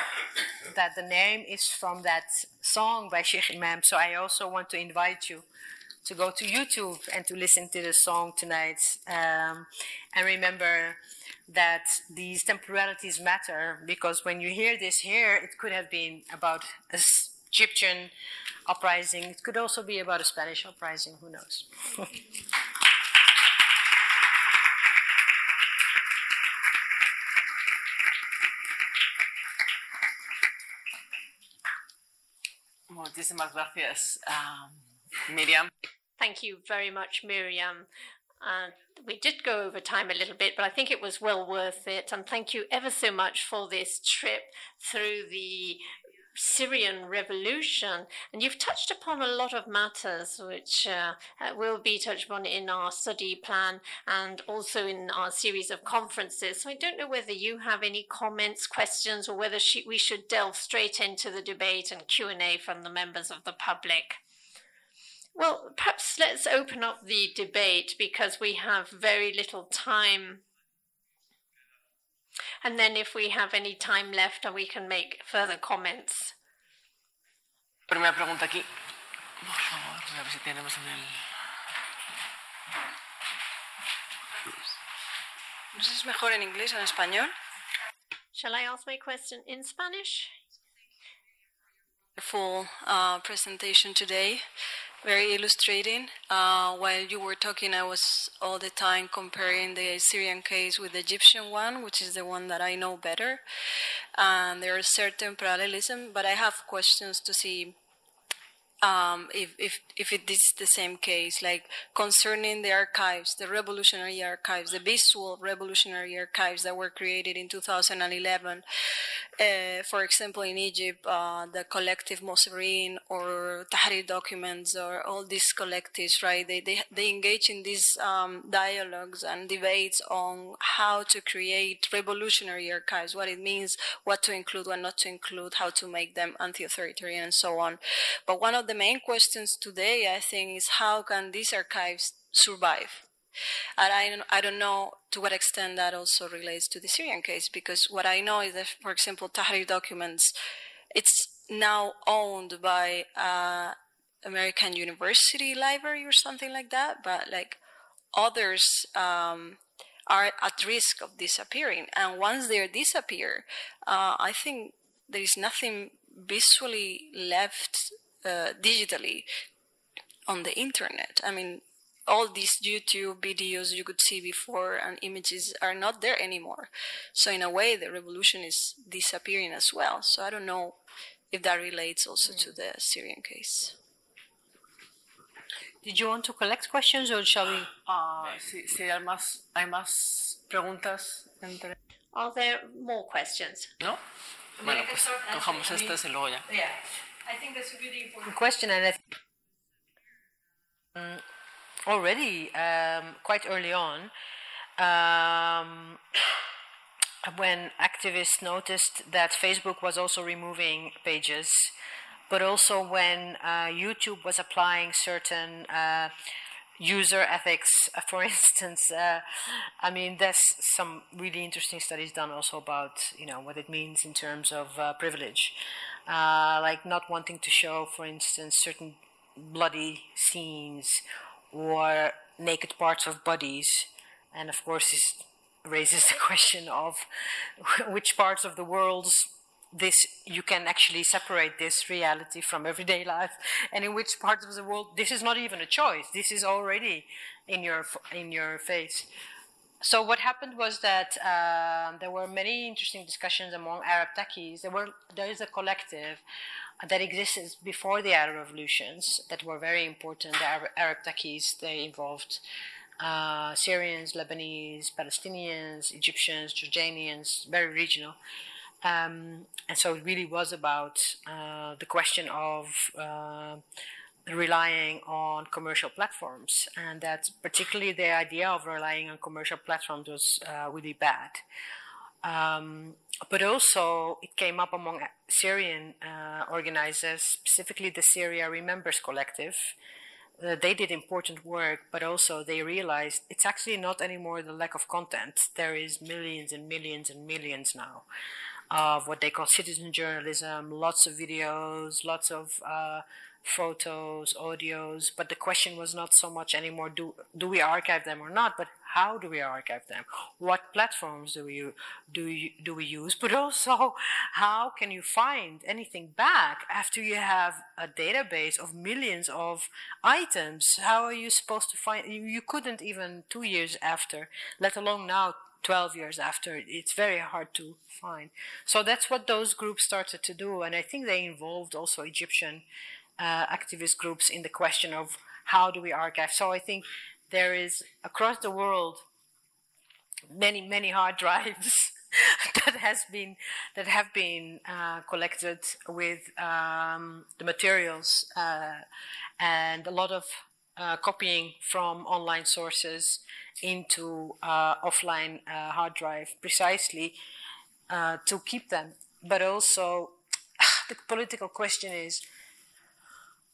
that the name is from that song by Sheikh Imam. So I also want to invite you to go to YouTube and to listen to the song tonight. Um, and remember that these temporalities matter because when you hear this here, it could have been about a Egyptian uprising. It could also be about a Spanish uprising. Who knows? Muchísimas gracias, um, Miriyam. Thank you very much, Miriyam. Uh, we did go over time a little bit, but I think it was well worth it. And thank you ever so much for this trip through the Syrian revolution. And you've touched upon a lot of matters which uh, uh will be touched upon in our study plan and also in our series of conferences. So I don't know whether you have any comments, questions, or whether we should delve straight into the debate and Q&A from the members of the public. Well, perhaps let's open up the debate because we have very little time. And then if we have any time left, we can make further comments. Primera pregunta aquí. Por favor, a ver si tenemos en el. No sé si es mejor en inglés o en español. Shall I ask my question in Spanish? Full uh, presentation today very illustrating. Uh, while you were talking, I was all the time comparing the Syrian case with the Egyptian one, which is the one that I know better. And there are certain parallelism, but I have questions to see um, if, if, if it is the same case, like concerning the archives, the revolutionary archives, the visual revolutionary archives that were created in 2011. Uh, for example, in Egypt, uh, the collective Mosireen or Tahrir documents or all these collectives, right? They, they, they engage in these um, dialogues and debates on how to create revolutionary archives, what it means, what to include, what not to include, how to make them anti-authoritarian and so on. But one of the main questions today, I think, is how can these archives survive? And I, I don't know to what extent that also relates to the Syrian case, because what I know is that, for example, Tahrir documents, it's now owned by uh, American University Library or something like that, but like others um, are at risk of disappearing. And once they disappear, uh, I think there is nothing visually left uh, digitally on the internet. I mean, all these YouTube videos you could see before and images are not there anymore. So in a way, the revolution is disappearing as well. So I don't know if that relates also mm. to the Syrian case. Did you want to collect questions or shall we? Uh, si, si hay, más, hay más preguntas entre... Are there more questions? No? Bueno, pues cojamos estas y luego ya. Yeah. I think that's a really important question and I already um, quite early on um, (coughs) when activists noticed that Facebook was also removing pages but also when uh, YouTube was applying certain uh, user ethics. (laughs) For instance, uh, I mean, there's some really interesting studies done also about you know what it means in terms of uh, privilege, uh, like not wanting to show, for instance, certain bloody scenes or naked parts of bodies, and of course this raises the (laughs) question of which parts of the world this you can actually separate this reality from everyday (laughs) life and in which parts of the world this is not even a choice. This is already in your in your face. So what happened was that uh, there were many interesting discussions among arab techies. There were there is a collective that existed before the arab revolutions that were very important the arab, techies they involved uh, syrians lebanese palestinians egyptians jordanians very regional um, and so it really was about uh, the question of uh, relying on commercial platforms, and that particularly the idea of relying on commercial platforms was uh, really bad. Um, but also, it came up among Syrian uh, organizers, specifically the Syria Remembers Collective. Uh, they did important work, but also they realized it's actually not anymore the lack of content. There is millions and millions and millions now of what they call citizen journalism, lots of videos, lots of uh, photos, audios. But the question was not so much anymore do do we archive them or not, but how do we archive them? What platforms do we do you, do we use? (laughs) But also, how can you find anything back after you have a database of millions of items? How are you supposed to find? You, couldn't even two years after, let alone now 12 years after, it's very hard to find. So that's what those groups started to do, and I think they involved also Egyptian uh, activist groups in the question of how do we archive. So I think there is across the world many many hard (laughs) drives that has been that have been uh, collected with um, the materials uh, and a lot of uh, copying from online sources into uh, offline uh, hard drive precisely uh, to keep them. But also, (sighs) the political question is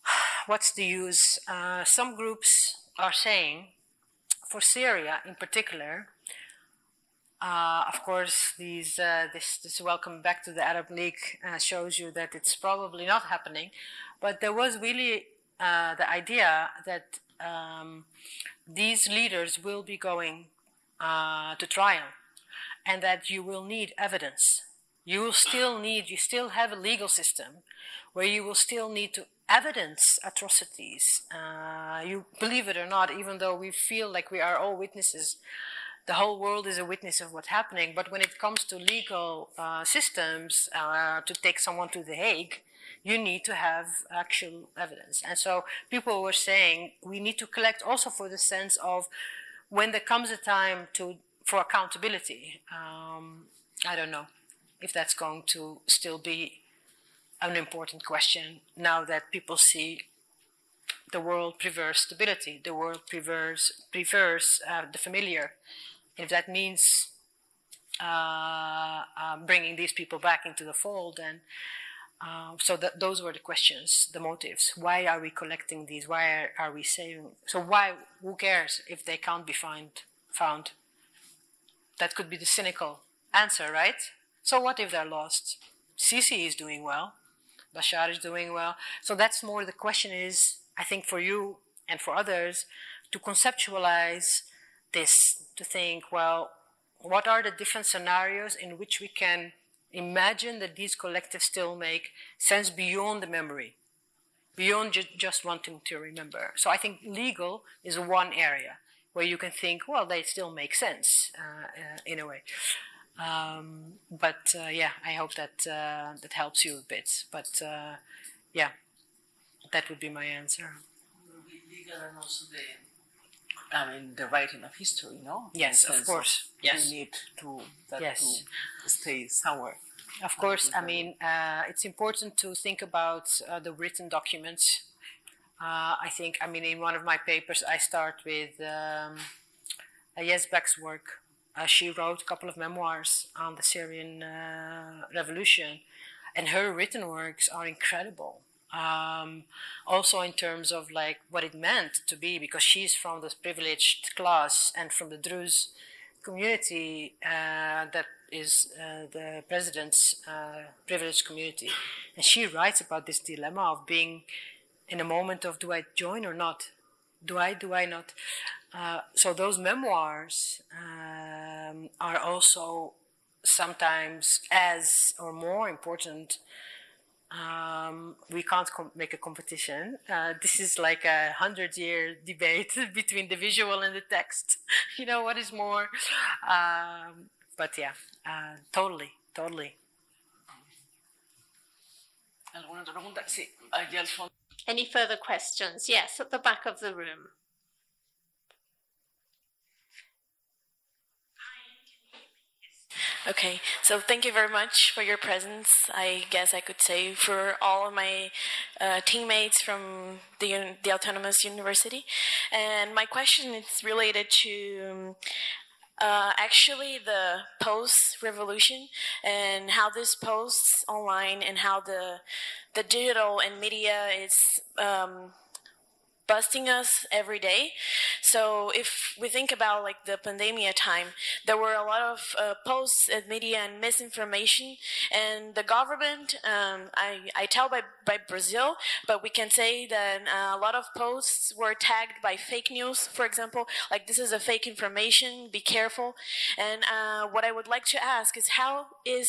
(sighs) what's the use? Some groups are saying, for Syria in particular, uh, of course, these, uh, this, this welcome back to the Arab League shows you that it's probably not happening. But there was really the idea that um, these leaders will be going uh, to trial and that you will need evidence. You will still need, you still have a legal system where you will still need to evidence atrocities. Uh, you believe it or not, even though we feel like we are all witnesses, the whole world is a witness of what's happening. But when it comes to legal uh, systems uh, to take someone to The Hague, you need to have actual evidence. And so people were saying we need to collect also for the sense of when there comes a time to for accountability. Um, I don't know if that's going to still be an important question now that people see the world prefers stability, the world prefers prefers uh, the familiar. If that means uh, um, bringing these people back into the fold, then uh, so that those were the questions, the motives. Why are we collecting these? Why are, are, we saving? So why? Who cares if they can't be find, found? That could be the cynical answer, right? So what if they're lost? Sisi is doing well. Bashar is doing well. So that's more the question is, I think, for you and for others to conceptualize this, to think, well, what are the different scenarios in which we can imagine that these collectives still make sense beyond the memory. beyond ju- just wanting to remember. So I think legal is one area where you can think, well, they still make sense uh, uh, in a way. Um, but uh, yeah, I hope that uh, that helps you a bit. But uh, yeah, that would be my answer. Legal and also the, I mean, the writing of history, no? Yes, of course. Yes. We need to that Yes. to stay somewhere. Of course, I mean, uh, it's important to think about uh, the written documents. Uh, I think, I mean, in one of my papers, I start with um, Yazbek's work. Uh, she wrote a couple of memoirs on the Syrian uh, revolution, and her written works are incredible. Um, also, in terms of like what it meant to be, because she's from this privileged class and from the Druze community uh, that is uh, the president's uh, privileged community. And she writes about this dilemma of being in a moment of do I join or not? Do I, do I not? Uh, so those memoirs um, are also sometimes as or more important. Um, we can't make a competition. Uh, this is like a hundred year (laughs) debate (laughs) between the visual and the text. (laughs) you know, what is more? Um, but yeah, uh, totally, totally. ¿Alguna otra pregunta? Sí, allí al fondo. Any further questions? Yes, at the back of the room. Okay, so thank you very much for your presence. I guess I could say for all of my uh, teammates from the the autonomous university, and my question is related to um, uh, actually the post revolution and how this posts online and how the the digital and media is. Um, busting us every day. So if we think about like the pandemia time, there were a lot of uh, posts and media and misinformation, and the government. Um, I I tell by by Brazil, but we can say that uh, a lot of posts were tagged by fake news. For example, like this is a fake information. Be careful. And uh, what I would like to ask is how is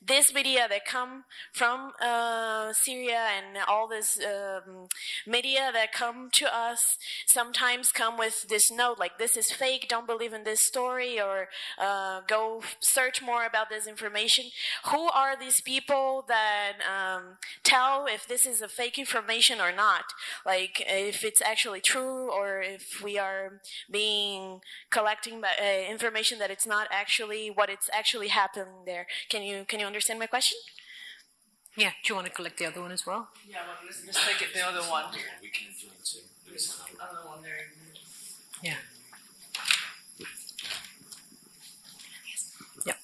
this media that come from uh, Syria and all this um, media that come to us sometimes come with this note like this is fake don't believe in this story or uh, go search more about this information. Who are these people that um, tell if this is a fake information or not? Like if it's actually true or if we are being collecting uh, information that it's not actually what it's actually happening there. Can you can you understand my question Yeah, do you want to collect the other one as well? Yeah, well, let's, let's take it the other one. We can join too. There's another Other one there. Yeah. Yeah.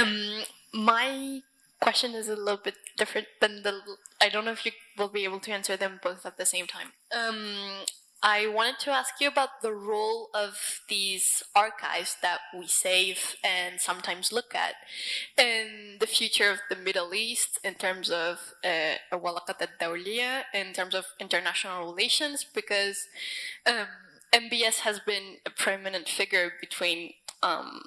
Um, my question is a little bit different than the. I don't know if you will be able to answer them both at the same time. Um, I wanted to ask you about the role of these archives that we save and sometimes look at in the future of the Middle East in terms of uh, Walakat al-Dawliya, in terms of international relations, because um, MBS has been a prominent figure between um,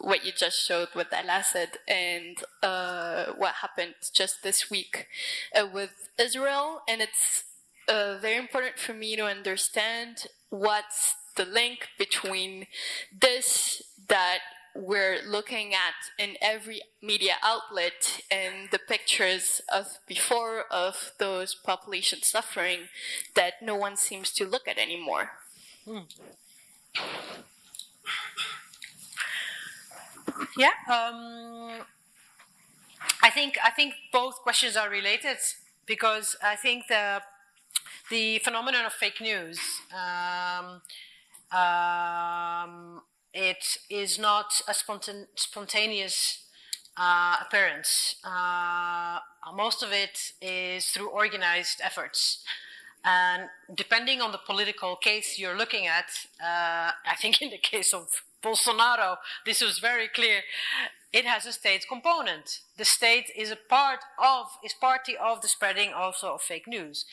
what you just showed with Al Assad and uh, what happened just this week uh, with Israel. And it's uh, very important for me to understand what's the link between this that we're looking at in every media outlet and the pictures of before of those populations suffering that no one seems to look at anymore. Yeah. Um, I think I think both questions are related because I think the the phenomenon of fake news um, um, it is not a spontan- spontaneous uh, appearance. Uh, most of it is through organized efforts. And depending on the political case you're looking at, uh, I think in the case of Bolsonaro, this was very clear. It has a state component. The state is a part of, is party of the spreading also of fake news.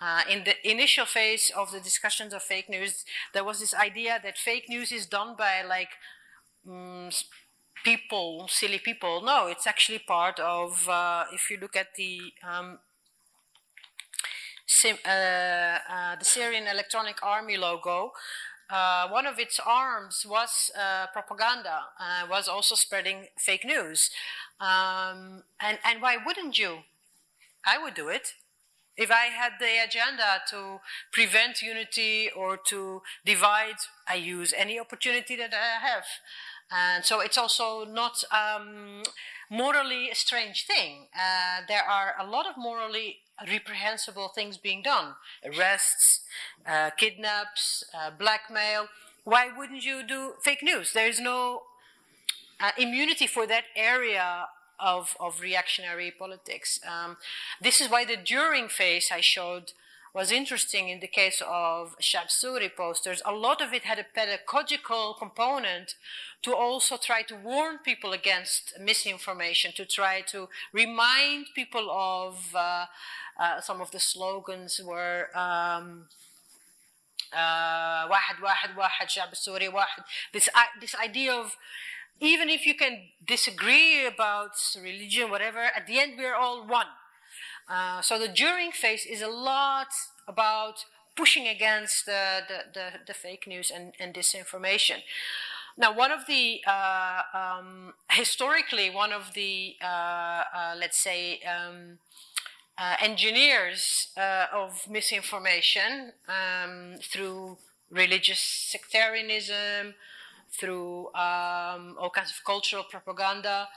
Uh, in the initial phase of the discussions of fake news, there was this idea that fake news is done by like mm, people, silly people. No, it's actually part of. Uh, if you look at the um, sim, uh, uh, the Syrian Electronic Army logo, uh, one of its arms was uh, propaganda, uh, was also spreading fake news. Um, and, and why wouldn't you? I would do it. If I had the agenda to prevent unity or to divide, I use any opportunity that I have. And so it's also not um, morally a strange thing. Uh, there are a lot of morally reprehensible things being done arrests, uh, kidnaps, uh, blackmail. Why wouldn't you do fake news? There is no uh, immunity for that area of, of reactionary politics. Um, this is why the during phase I showed was interesting in the case of Shab Suri posters. A lot of it had a pedagogical component to also try to warn people against misinformation, to try to remind people of uh, uh, some of the slogans were. Um, uh, this uh, this idea of even if you can disagree about religion, whatever, at the end we're all one. Uh, so the during phase is a lot about pushing against the, the, the, the fake news and, and, disinformation. Now, one of the, uh, um, historically, one of the, uh, uh let's say, um, uh, engineers uh, of misinformation um, through religious sectarianism, through um, all kinds of cultural propaganda.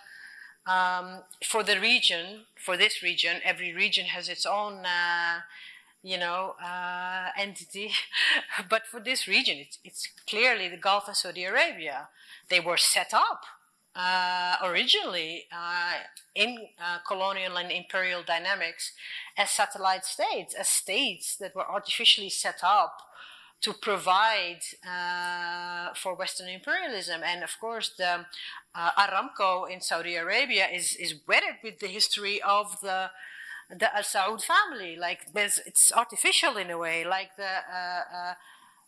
Um, for the region, for this region, every region has its own, uh, you know, uh, entity. (laughs) but for this region, it's, it's, clearly the Gulf of Saudi Arabia. They were set up uh, originally uh, in uh, colonial and imperial dynamics as satellite states, as states that were artificially set up to provide uh, for Western imperialism. And of course, the uh, Aramco in Saudi Arabia is, is wedded with the history of the the Al Saud family. Like it's artificial in a way, like the uh, uh,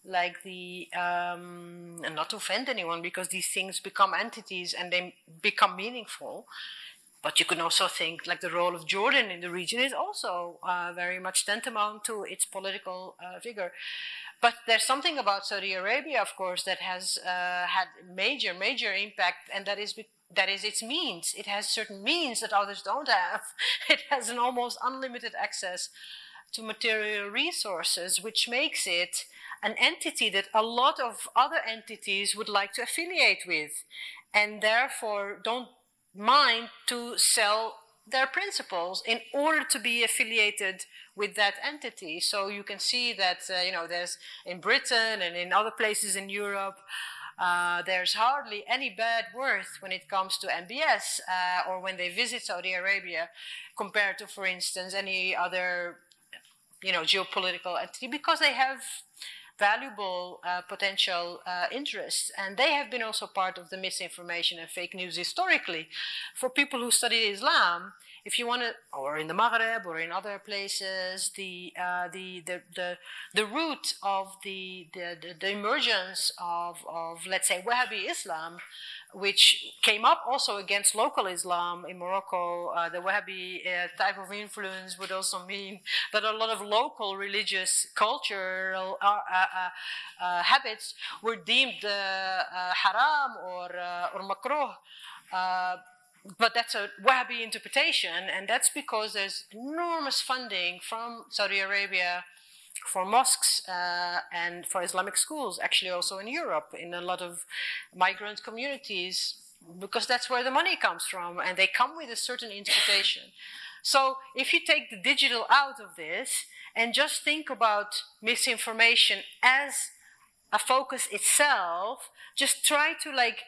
like the um, not to offend anyone because these things become entities and they become meaningful. But you can also think like the role of Jordan in the region is also uh, very much tantamount to its political uh, figure. But there's something about Saudi Arabia, of course, that has uh, had major, major impact, and that is that is its means. It has certain means that others don't have. (laughs) It has an almost unlimited access to material resources, which makes it an entity that a lot of other entities would like to affiliate with, and therefore don't mind to sell their principles in order to be affiliated with that entity. So you can see that, uh, you know, there's in Britain and in other places in Europe, uh, there's hardly any bad worth when it comes to MBS uh, or when they visit Saudi Arabia compared to, for instance, any other, you know, geopolitical entity because they have valuable uh, potential uh, interests. And they have been also part of the misinformation and fake news historically. For people who study Islam, if you want to, or in the Maghreb or in other places, the uh, the, the the the root of the the, the, the emergence of, of let's say Wahhabi Islam which came up also against local Islam in Morocco. Uh, the Wahhabi uh, type of influence would also mean that a lot of local religious cultural uh, uh, uh, uh habits were deemed haram or, or makruh. But that's a Wahhabi interpretation, and that's because there's enormous funding from Saudi Arabia for mosques uh, and for Islamic schools, actually also in Europe, in a lot of migrant communities, because that's where the money comes from, and they come with a certain interpretation. So if you take the digital out of this and just think about misinformation as a focus itself, just try to like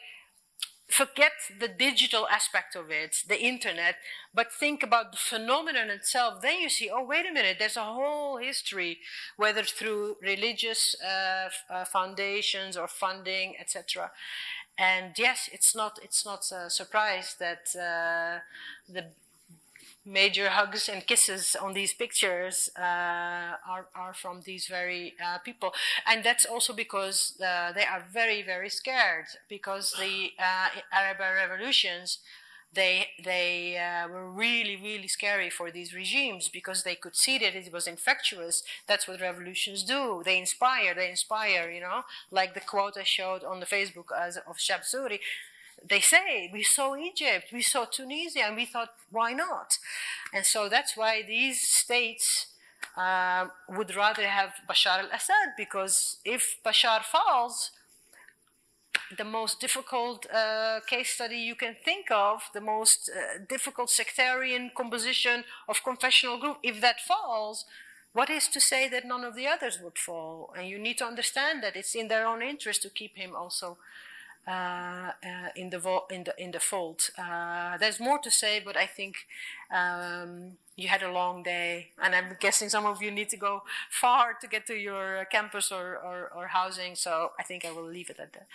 forget the digital aspect of it, the internet, but think about the phenomenon itself, then you see, oh, wait a minute, there's a whole history, whether through religious uh, uh, foundations or funding, etc. And yes, it's not it's not a surprise that uh, the major hugs and kisses on these pictures uh, are, are from these very uh, people. And that's also because uh, they are very, very scared because the uh, Arab revolutions they they uh, were really really scary for these regimes because they could see that it was infectious. That's what revolutions do. They inspire. They inspire. You know, like the quote I showed on the Facebook as of Shab Suri. They say we saw Egypt, we saw Tunisia, and we thought why not? And so that's why these states. Uh, would rather have Bashar al-Assad because if Bashar falls, the most difficult uh, case study you can think of, the most uh, difficult sectarian composition of confessional group, if that falls, what is to say that none of the others would fall? And you need to understand that it's in their own interest to keep him also uh, uh in the vo- in the in the fold. Uh, there's more to say, but I think um, you had a long day, and I'm guessing some of you need to go far to get to your campus or, or, or housing. So I think I will leave it at that.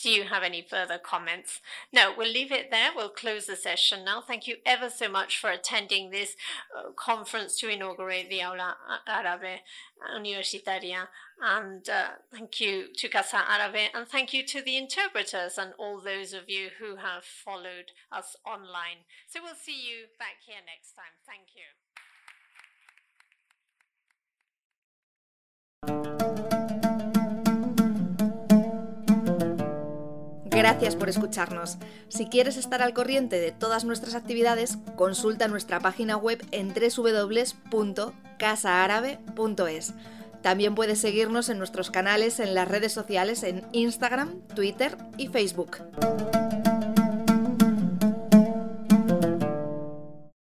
Do you have any further comments? No, we'll leave it there. We'll close the session now. Thank you ever so much for attending this uh, conference to inaugurate the Aula Árabe Universitaria. And uh, thank you to Casa Árabe and thank you to the interpreters and all those of you who have followed us online. So we'll see you back here next time. Thank you. Gracias por escucharnos. Si quieres estar al corriente de todas nuestras actividades, consulta nuestra página web en www.casaarabe.es. También puedes seguirnos en nuestros canales en las redes sociales en Instagram, Twitter y Facebook.